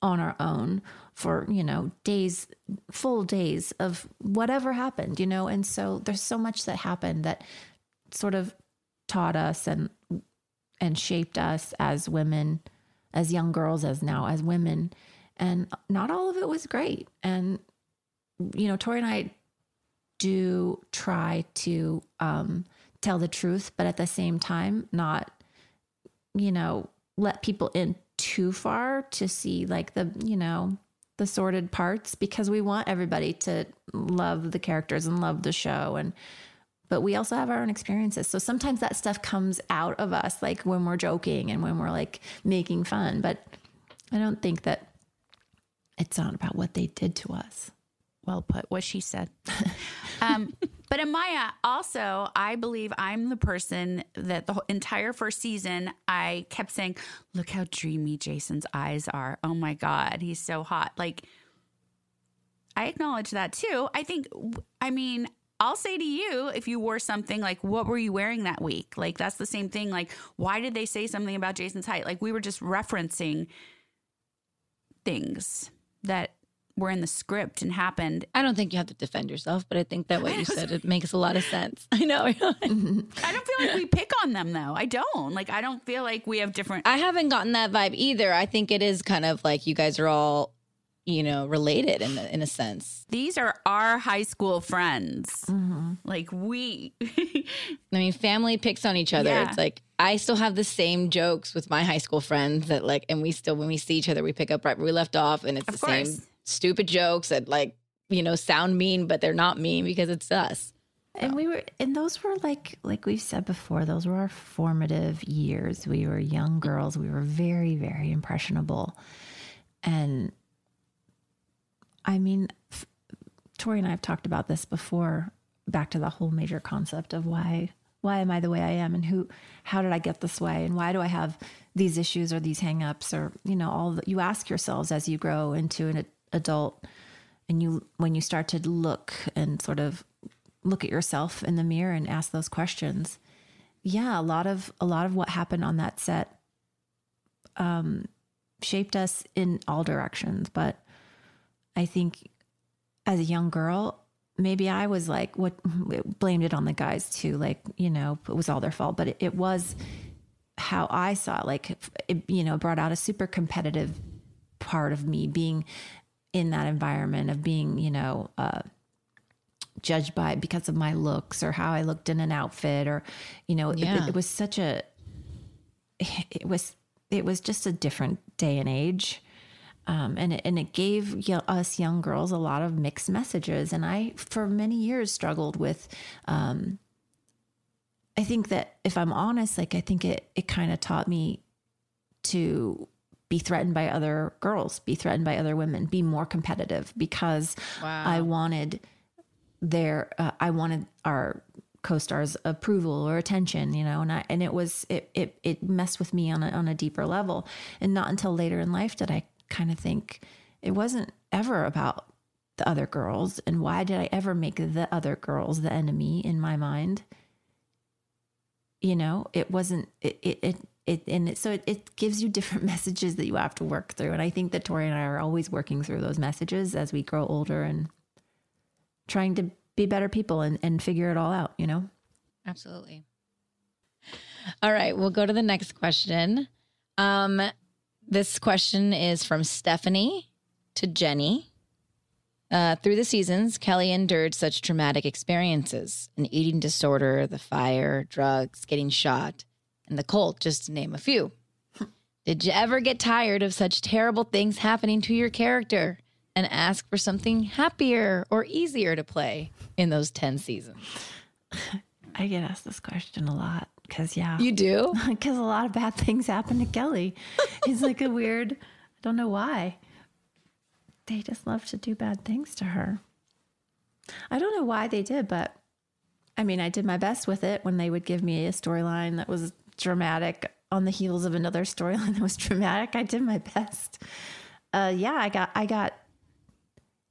on our own for, you know, days, full days of whatever happened, you know? And so there's so much that happened that sort of taught us and and shaped us as women, as young girls, as now as women. And not all of it was great. And, you know, Tori and I do try to um, tell the truth, but at the same time, not, you know, let people in too far to see like the, you know, the sordid parts because we want everybody to love the characters and love the show. And, but we also have our own experiences. So sometimes that stuff comes out of us, like when we're joking and when we're like making fun. But I don't think that it's not about what they did to us. Well put, what she said. [LAUGHS] um, but Amaya, also, I believe I'm the person that the entire first season I kept saying, "Look how dreamy Jason's eyes are. Oh my god, he's so hot." Like, I acknowledge that too. I think, I mean, I'll say to you, if you wore something like, what were you wearing that week? Like, that's the same thing. Like, why did they say something about Jason's height? Like, we were just referencing things that were in the script and happened. I don't think you have to defend yourself, but I think that what you said it makes a lot of sense. [LAUGHS] I know. [LAUGHS] I don't feel like we pick on them though. I don't. Like I don't feel like we have different I haven't gotten that vibe either. I think it is kind of like you guys are all, you know, related in a, in a sense. These are our high school friends. Mm-hmm. Like we [LAUGHS] I mean, family picks on each other. Yeah. It's like I still have the same jokes with my high school friends that like, and we still when we see each other, we pick up right where we left off, and it's Of the same stupid jokes that like you know sound mean, but they're not mean because it's us. And we were, and those were like, like we've said before, those were our formative years. We were young girls. We were very, very impressionable. And I mean, Tori and I have talked about this before, back to the whole major concept of why, why am I the way I am and who, how did I get this way? And why do I have these issues or these hangups or, you know, all you ask yourselves as you grow into an adult and you, when you start to look and sort of look at yourself in the mirror and ask those questions yeah a lot of a lot of what happened on that set um shaped us in all directions but i think as a young girl maybe i was like what blamed it on the guys too like you know it was all their fault but it, it was how I saw it. Like, it, you know, brought out a super competitive part of me being in that environment of being, you know, uh, judged by because of my looks or how I looked in an outfit or, you know, Yeah. it, it was such a, it was, it was just a different day and age. Um, and it, and it gave us young girls a lot of mixed messages. And I, for many years, struggled with. Um, I think that if I'm honest, like I think it it kind of taught me to be threatened by other girls, be threatened by other women, be more competitive because I wanted their uh, I wanted our co-stars approval or attention you know and I and it was it it it messed with me on a on a deeper level and not until later in life did I kind of think it wasn't ever about the other girls and why did I ever make the other girls the enemy in my mind you know it wasn't it it, it it and it, so it, it gives you different [LAUGHS] messages that you have to work through and i think that tori and i are always working through those messages as we grow older and trying to be better people and, and figure it all out you know Absolutely. All right, we'll go to the next question. Um, this question is from Stephanie to Jennie. Uh, through the seasons, Kelly endured such traumatic experiences an eating disorder, the fire, drugs, getting shot, and the cult, just to name a few. Did you ever get tired of such terrible things happening to your character and ask for something happier or easier to play in those 10 seasons? [LAUGHS] i get asked this question a lot because yeah. You do? [LAUGHS] because a lot of bad things happen to kelly. It's like a [LAUGHS] weird i don't know why. They just love to do bad things to her. I don't know why they did but i mean i did my best with it when they would give me a storyline that was dramatic on the heels of another storyline [LAUGHS] that was dramatic. I did my best. Uh yeah i got i got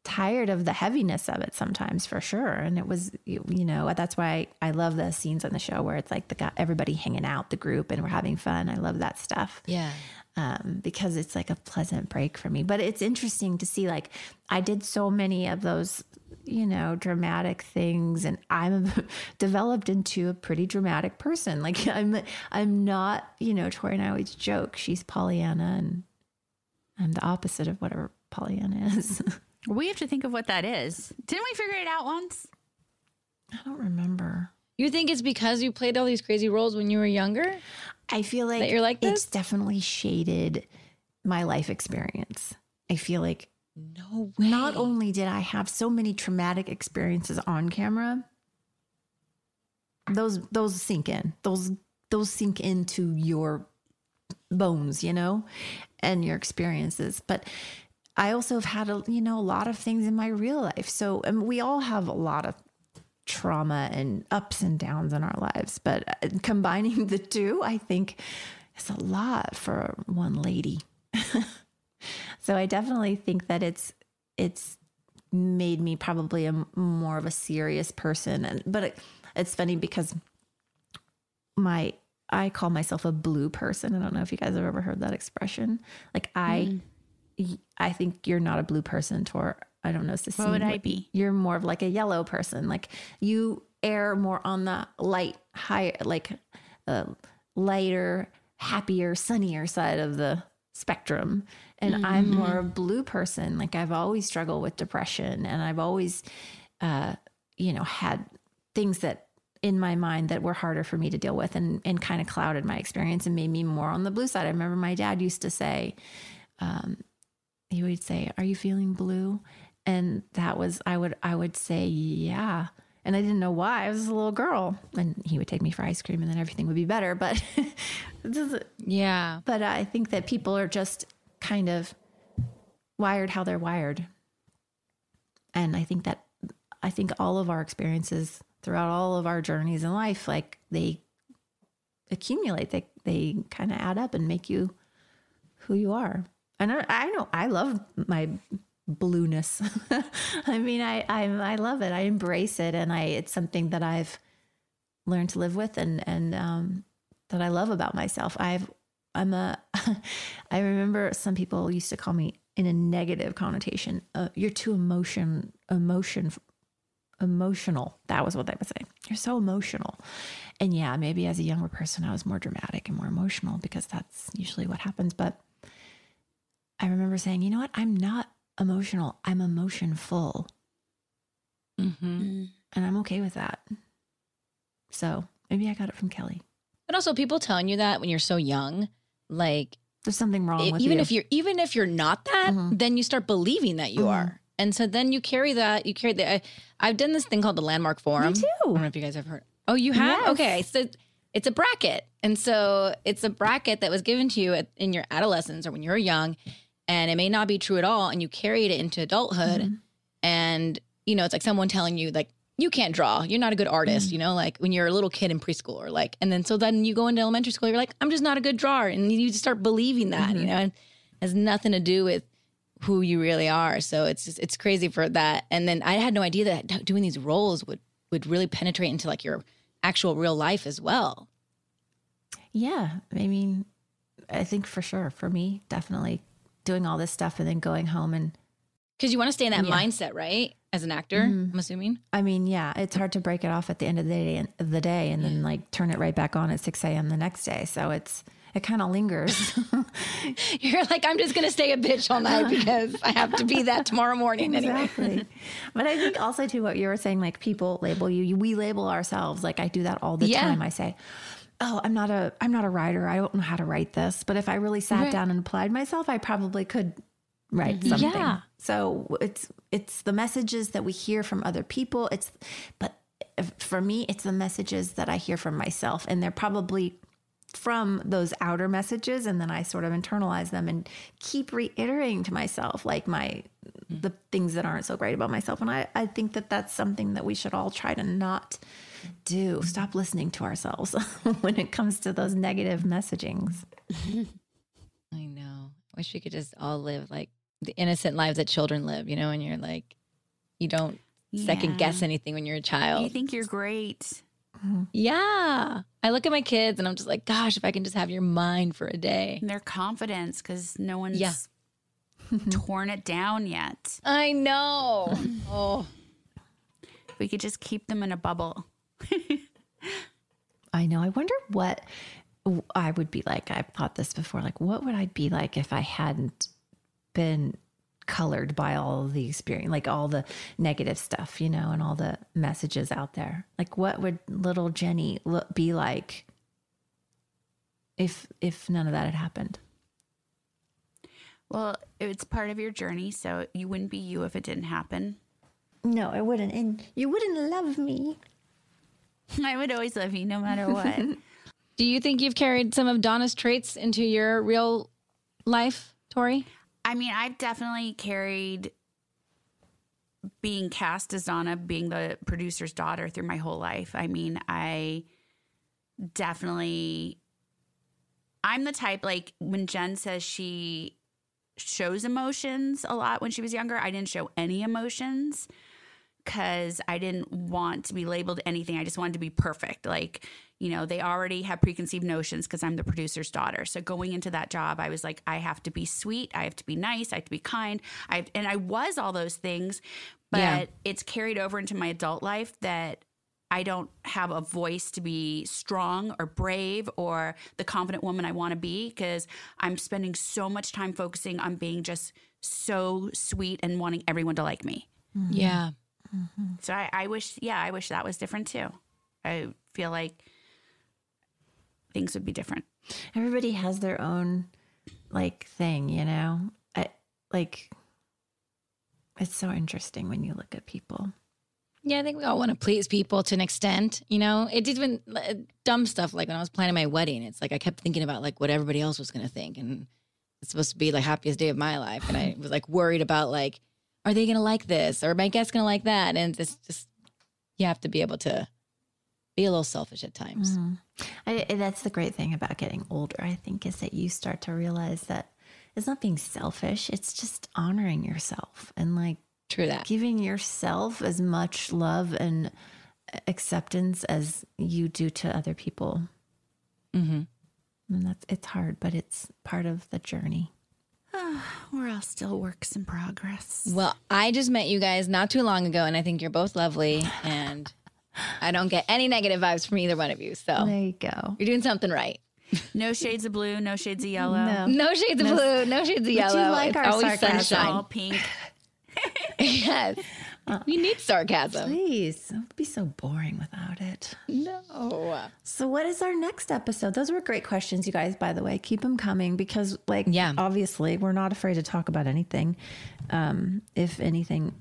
tired of the heaviness of it sometimes for sure and it was you, you know that's why I, I love the scenes on the show where it's like the guy everybody hanging out the group and we're having fun i love that stuff Yeah. um, because it's like a pleasant break for me. But it's interesting to see, like, I did so many of those, you know, dramatic things, and I'm [LAUGHS] developed into a pretty dramatic person. [LAUGHS] Like, I'm, I'm not, you know, Tori and I always joke she's Pollyanna, and I'm the opposite of whatever Pollyanna is. [LAUGHS] We have to think of what that is. Didn't we figure it out once? I don't remember. You think it's because you played all these crazy roles when you were younger? I feel like That you're like it's this? definitely shaded my life experience. I feel like No way. not only did I have so many traumatic experiences on camera, those those sink in. Those those sink into your bones, you know, and your experiences. But I also have had a you know a lot of things in my real life. So and we all have a lot of trauma and ups and downs in our lives. But uh, combining the two, I think, is a lot for one lady. [LAUGHS] so I definitely think that it's it's made me probably a more of a serious person. And but it, it's funny because my I call myself a blue person. I don't know if you guys have ever heard that expression. Like I, I think you're not a blue person, Tor. I don't know. Cecile, What would I be? You're more of like a yellow person. Like you err more on the light, high, like uh, lighter, happier, sunnier side of the spectrum. And I'm more of a blue person. Like I've always struggled with depression, and I've always, uh, you know, had things that in my mind that were harder for me to deal with and, and kind of clouded my experience and made me more on the blue side. I remember my dad used to say, um, he would say, Are you feeling blue? And that was I would I would say, Yeah. And I didn't know why. I was a little girl. And he would take me for ice cream and then everything would be better. But [LAUGHS] Yeah. but I think that people are just kind of wired how they're wired. And I think that I think all of our experiences throughout all of our journeys in life, like they accumulate, they they kind of add up and make you who you are. And I, I know I love my blueness. [LAUGHS] I mean, I, I I love it. I embrace it, and I it's something that I've learned to live with, and and um, that I love about myself. I've I'm a [LAUGHS] I remember some people used to call me in a negative connotation. Uh, you're too emotion emotion emotional. That was what they would say. you're so emotional. And yeah, maybe as a younger person, I was more dramatic and more emotional because that's usually what happens. But I remember saying, you know what? I'm not emotional. I'm emotionful. Mm-hmm. And I'm okay with that. So maybe I got it from Kelly. But also, people telling you that when you're so young, like There's something wrong with even you. if you're even if you're not that, then you start believing that you Mhm. are, and so then you carry that. You carry that. I've done this thing called the Landmark Forum. Me too. I don't know if you guys have heard. Oh, you have? Yes. Okay, so it's a bracket, and so it's a bracket that was given to you at, in your adolescence or when you were young, and it may not be true at all, and you carried it into adulthood, Mm-hmm. and you know it's like someone telling you like you can't draw you're not a good artist Mm. you know like when you're a little kid in preschool or like and then so then you go into elementary school you're like i'm just not a good drawer and you just start believing that Mm-hmm. you know and it has nothing to do with who you really are so it's just, it's crazy for that and then i had no idea that doing these roles would would really penetrate into like your actual real life as well Yeah. I mean, I think for sure, for me, definitely doing all this stuff and then going home and because you want to stay in that Yeah. mindset right as an actor Mhm. i'm assuming I mean, yeah, it's hard to break it off at the end of the day and the day and then like turn it right back on at 6 a.m. the next day. So it's it kind of lingers. [LAUGHS] [LAUGHS] you're like i'm just gonna stay a bitch all night [LAUGHS] because i have to be that tomorrow morning anyway exactly. but I think also too what you were saying, like people label you, we label ourselves. Like I do that all the Yeah. time. I say, Oh, I'm not a I'm not a writer. I don't know how to write this. But if I really sat Right. down and applied myself, I probably could write Mhm. something. Yeah. So it's it's the messages that we hear from other people. It's but for me, it's the messages that I hear from myself, and they're probably from those outer messages, and then I sort of internalize them and keep reiterating to myself like my the things that aren't so great about myself. And I I think that that's something that we should all try to not do. Stop listening to ourselves [LAUGHS] when it comes to those negative messagings. [LAUGHS] I know. Wish we could just all live like the innocent lives that children live, you know, and you're like, you don't second guess anything when you're a child. You think you're great. Mm-hmm. yeah. I look at my kids and I'm just like, gosh, if I can just have your mind for a day. And their confidence because no one's Yeah. [LAUGHS] torn it down yet. I know. oh. We could just keep them in a bubble. [LAUGHS] I know. I wonder what I would be like. I've thought this before. Like, what would I be like if I hadn't been colored by all the experience, like all the negative stuff, you know, and all the messages out there? Like, what would little Jennie look, be like if if none of that had happened? Well, it's part of your journey, so you wouldn't be you if it didn't happen. No, I wouldn't, and you wouldn't love me. [LAUGHS] I would always love you no matter what. [LAUGHS] Do you think you've carried some of Donna's traits into your real life, Tori? I mean, I've definitely carried being cast as Donna, being the producer's daughter through my whole life. I mean, I definitely, I'm the type like when Jen says she shows emotions a lot when she was younger, I didn't show any emotions because I didn't want to be labeled anything. I just wanted to be perfect. Like, you know, they already have preconceived notions because I'm the producer's daughter. So going into that job, I was like, I have to be sweet, I have to be nice, I have to be kind. I have, and I was all those things, but Yeah. it's carried over into my adult life that I don't have a voice to be strong or brave or the confident woman I want to be because I'm spending so much time focusing on being just so sweet and wanting everyone to like me. Mm-hmm. Yeah. So I, I wish, yeah, I wish that was different too. I feel like things would be different. Everybody has their own like thing, you know. I, like it's so interesting when you look at people. Yeah, I think we all want to please people to an extent. You know, it even uh, dumb stuff like when I was planning my wedding. It's like I kept thinking about like what everybody else was going to think, and it's supposed to be the happiest day of my life, and I was like worried about like, are they going to like this, or my guests going to like that? And it's just you have to be able to be a little selfish at times. Mhm. I, I- that's the great thing about getting older, I think, is that you start to realize that it's not being selfish, it's just honoring yourself and like True that. giving yourself as much love and acceptance as you do to other people. Mm-hmm. And that's it's hard, but it's part of the journey. [SIGHS] We're all still works in progress. Well, I just met you guys not too long ago, and I think you're both lovely. And I don't get any negative vibes from either one of you. So There you go. you're doing something right. No shades of blue, no shades of yellow. No. No shades of No- blue, no shades of But you yellow. like it's our always sarcasm. All pink. [LAUGHS] yes. [LAUGHS] We need sarcasm. Please. It would be so boring without it. No. So, what is our next episode? Those were great questions, you guys, by the way. Keep them coming because, like, Yeah. obviously, we're not afraid to talk about anything. Um, if anything,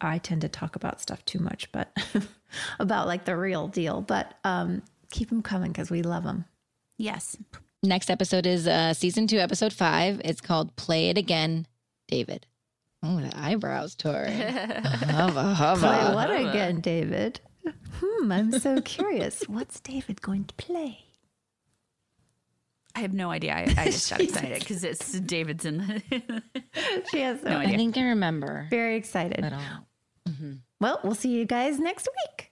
I tend to talk about stuff too much, but [LAUGHS] about like the real deal. But um, keep them coming because we love them. Yes. Next episode is uh, season two, episode five. It's called Play It Again, David. Oh, the eyebrows, Tori. [LAUGHS] hubba, hubba. Play what again, David? Hmm, I'm so [LAUGHS] curious. What's David going to play? I have no idea. I, I just got [LAUGHS] excited because it's David's in the. She has no, No I think I remember. Very excited. But I'll- Well, we'll see you guys next week.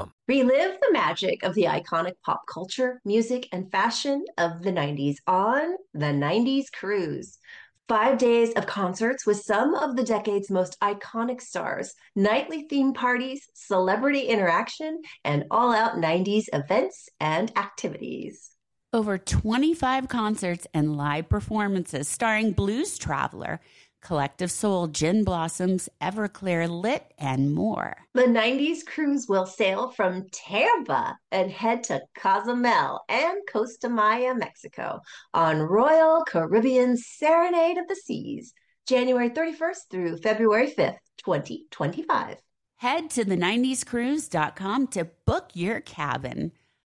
Relive the magic of the iconic pop culture, music, and fashion of the 90s on the 90s Cruise. Five days of concerts with some of the decade's most iconic stars, nightly theme parties, celebrity interaction, and all out 90s events and activities. Over 25 concerts and live performances starring Blues Traveler, Collective Soul, Gin Blossoms, Everclear Lit, and more. The 90s cruise will sail from Tampa and head to Cozumel and Costa Maya, Mexico on Royal Caribbean Serenade of the Seas, January 31st through February 5th, 2025. Head to the 90scruise.com to book your cabin.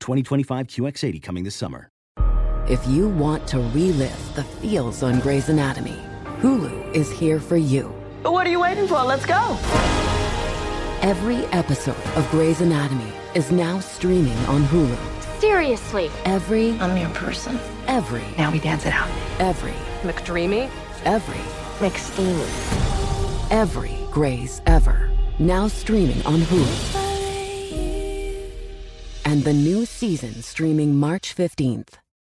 2025 QX80 coming this summer. If you want to relive the feels on Grey's Anatomy, Hulu is here for you. What are you waiting for? Let's go. Every episode of Grey's Anatomy is now streaming on Hulu. Seriously. Every, I'm your person. every, Now we dance it out. every, McDreamy? every, McSteamy. every Grey's ever. Now streaming on Hulu. And the new season streaming March 15th.